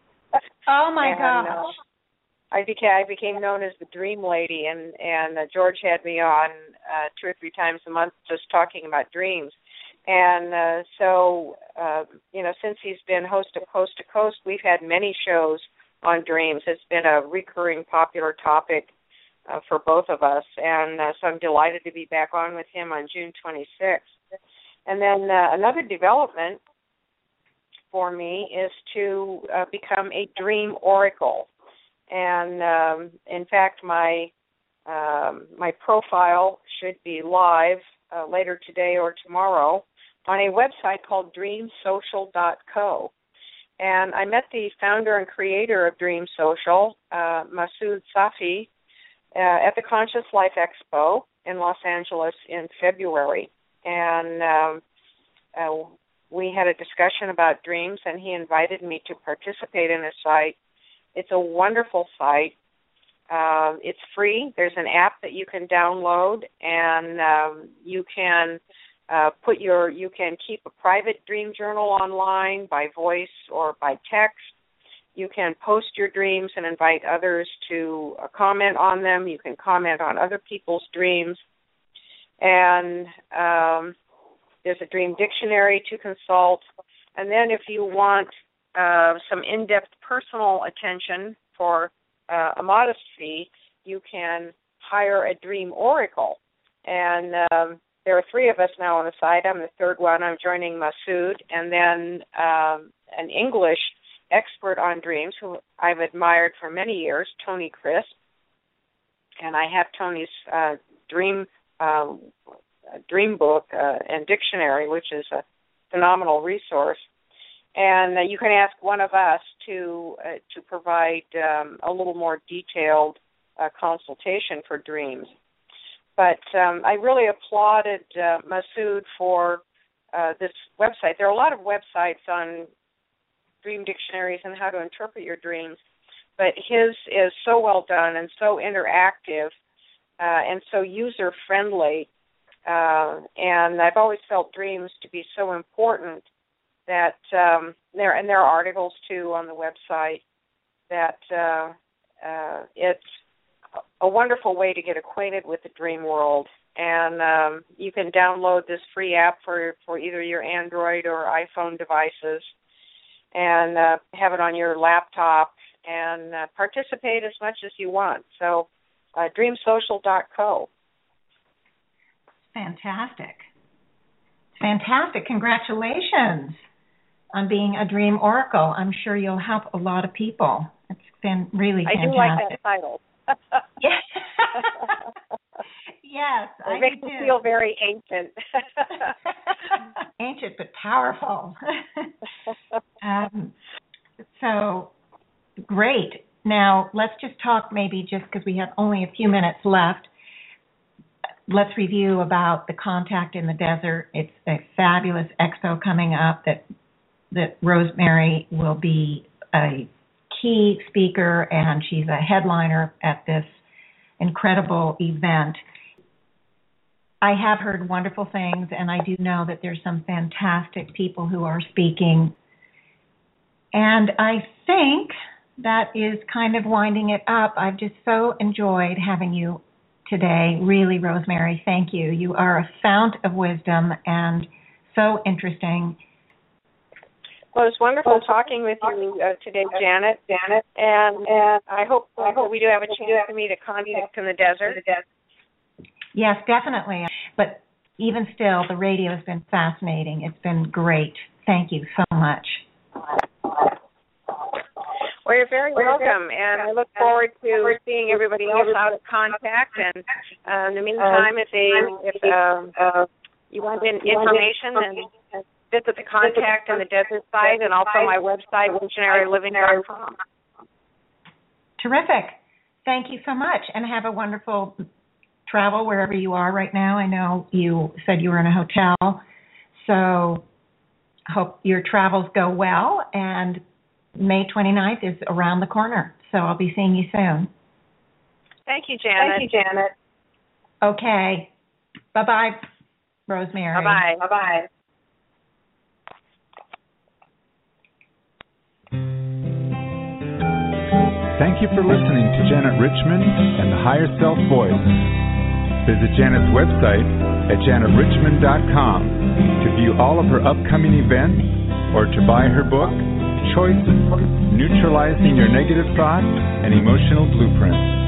Oh my and, gosh. Uh, I became I became known as the Dream Lady, and and uh, George had me on uh, two or three times a month just talking about dreams. And uh, so, uh, you know, since he's been host of Coast to Coast, we've had many shows on dreams. It's been a recurring popular topic uh, for both of us, and uh, so I'm delighted to be back on with him on June 26th. And then uh, another development for me is to uh, become a dream oracle. And um, in fact, my um, my profile should be live uh, later today or tomorrow on a website called DreamSocial.co. And I met the founder and creator of Dream Social, uh, Masood Safi, uh, at the Conscious Life Expo in Los Angeles in February. And um, uh, we had a discussion about dreams, and he invited me to participate in his site. It's a wonderful site. Uh, it's free. There's an app that you can download, and um, you can uh, put your you can keep a private dream journal online by voice or by text. You can post your dreams and invite others to uh, comment on them. You can comment on other people's dreams, and um, there's a dream dictionary to consult. And then, if you want uh, some in-depth personal attention for uh, a modest fee, you can hire a dream oracle. And um, there are three of us now on the site. I'm the third one. I'm joining Masood, and then um, an English expert on dreams who I've admired for many years, Tony Crisp. And I have Tony's uh, dream uh, dream book uh, and dictionary, which is a phenomenal resource and uh, you can ask one of us to uh, to provide um, a little more detailed uh, consultation for dreams. But um, I really applauded Masood for this website. There are a lot of websites on dream dictionaries and how to interpret your dreams, but his is so well done and so interactive uh, and so user friendly. Uh, and I've always felt dreams to be so important that um, there and there are articles too on the website that uh, uh, it's a wonderful way to get acquainted with the dream world. And um, you can download this free app for for either your Android or iPhone devices, and uh, have it on your laptop and uh, participate as much as you want. So, uh, DreamSocial.co. Fantastic. Fantastic. Congratulations on being a dream oracle. I'm sure you'll help a lot of people. It's been really fantastic. I do like that title. yes. yes, it I makes me feel very ancient. ancient but powerful. um, so great. Now let's just talk maybe just because we have only a few minutes left let's review about the contact in the desert. It's a fabulous expo coming up that that Rosemary will be a key speaker and she's a headliner at this incredible event. I have heard wonderful things and I do know that there's some fantastic people who are speaking. And I think that is kind of winding it up. I've just so enjoyed having you today. Really, Rosemary, thank you. You are a fount of wisdom and so interesting. Well, it's wonderful talking with you uh, today, Janet. Janet, and and I hope I hope we do have a chance to meet to contact in the desert. Yes, definitely. But even still, the radio has been fascinating. It's been great. Thank you so much. Well, you're very welcome, and I look forward to seeing everybody else out at contact. And uh, in the meantime, if they if um, uh, you want information, then visit the contact in the desert site, and also my website, visionaryliving.com. Terrific. Thank you so much, and have a wonderful travel wherever you are right now. I know you said you were in a hotel, so hope your travels go well and May 29th is around the corner, so I'll be seeing you soon. Thank you, Janet. Thank you, Janet. Okay. Bye bye, Rosemary. Bye bye. Bye bye. Thank you for listening to Janet Richmond and the Higher Self Voice. Visit Janet's website at janetrichmond.com to view all of her upcoming events or to buy her book, choices, neutralizing your negative thoughts and emotional blueprints.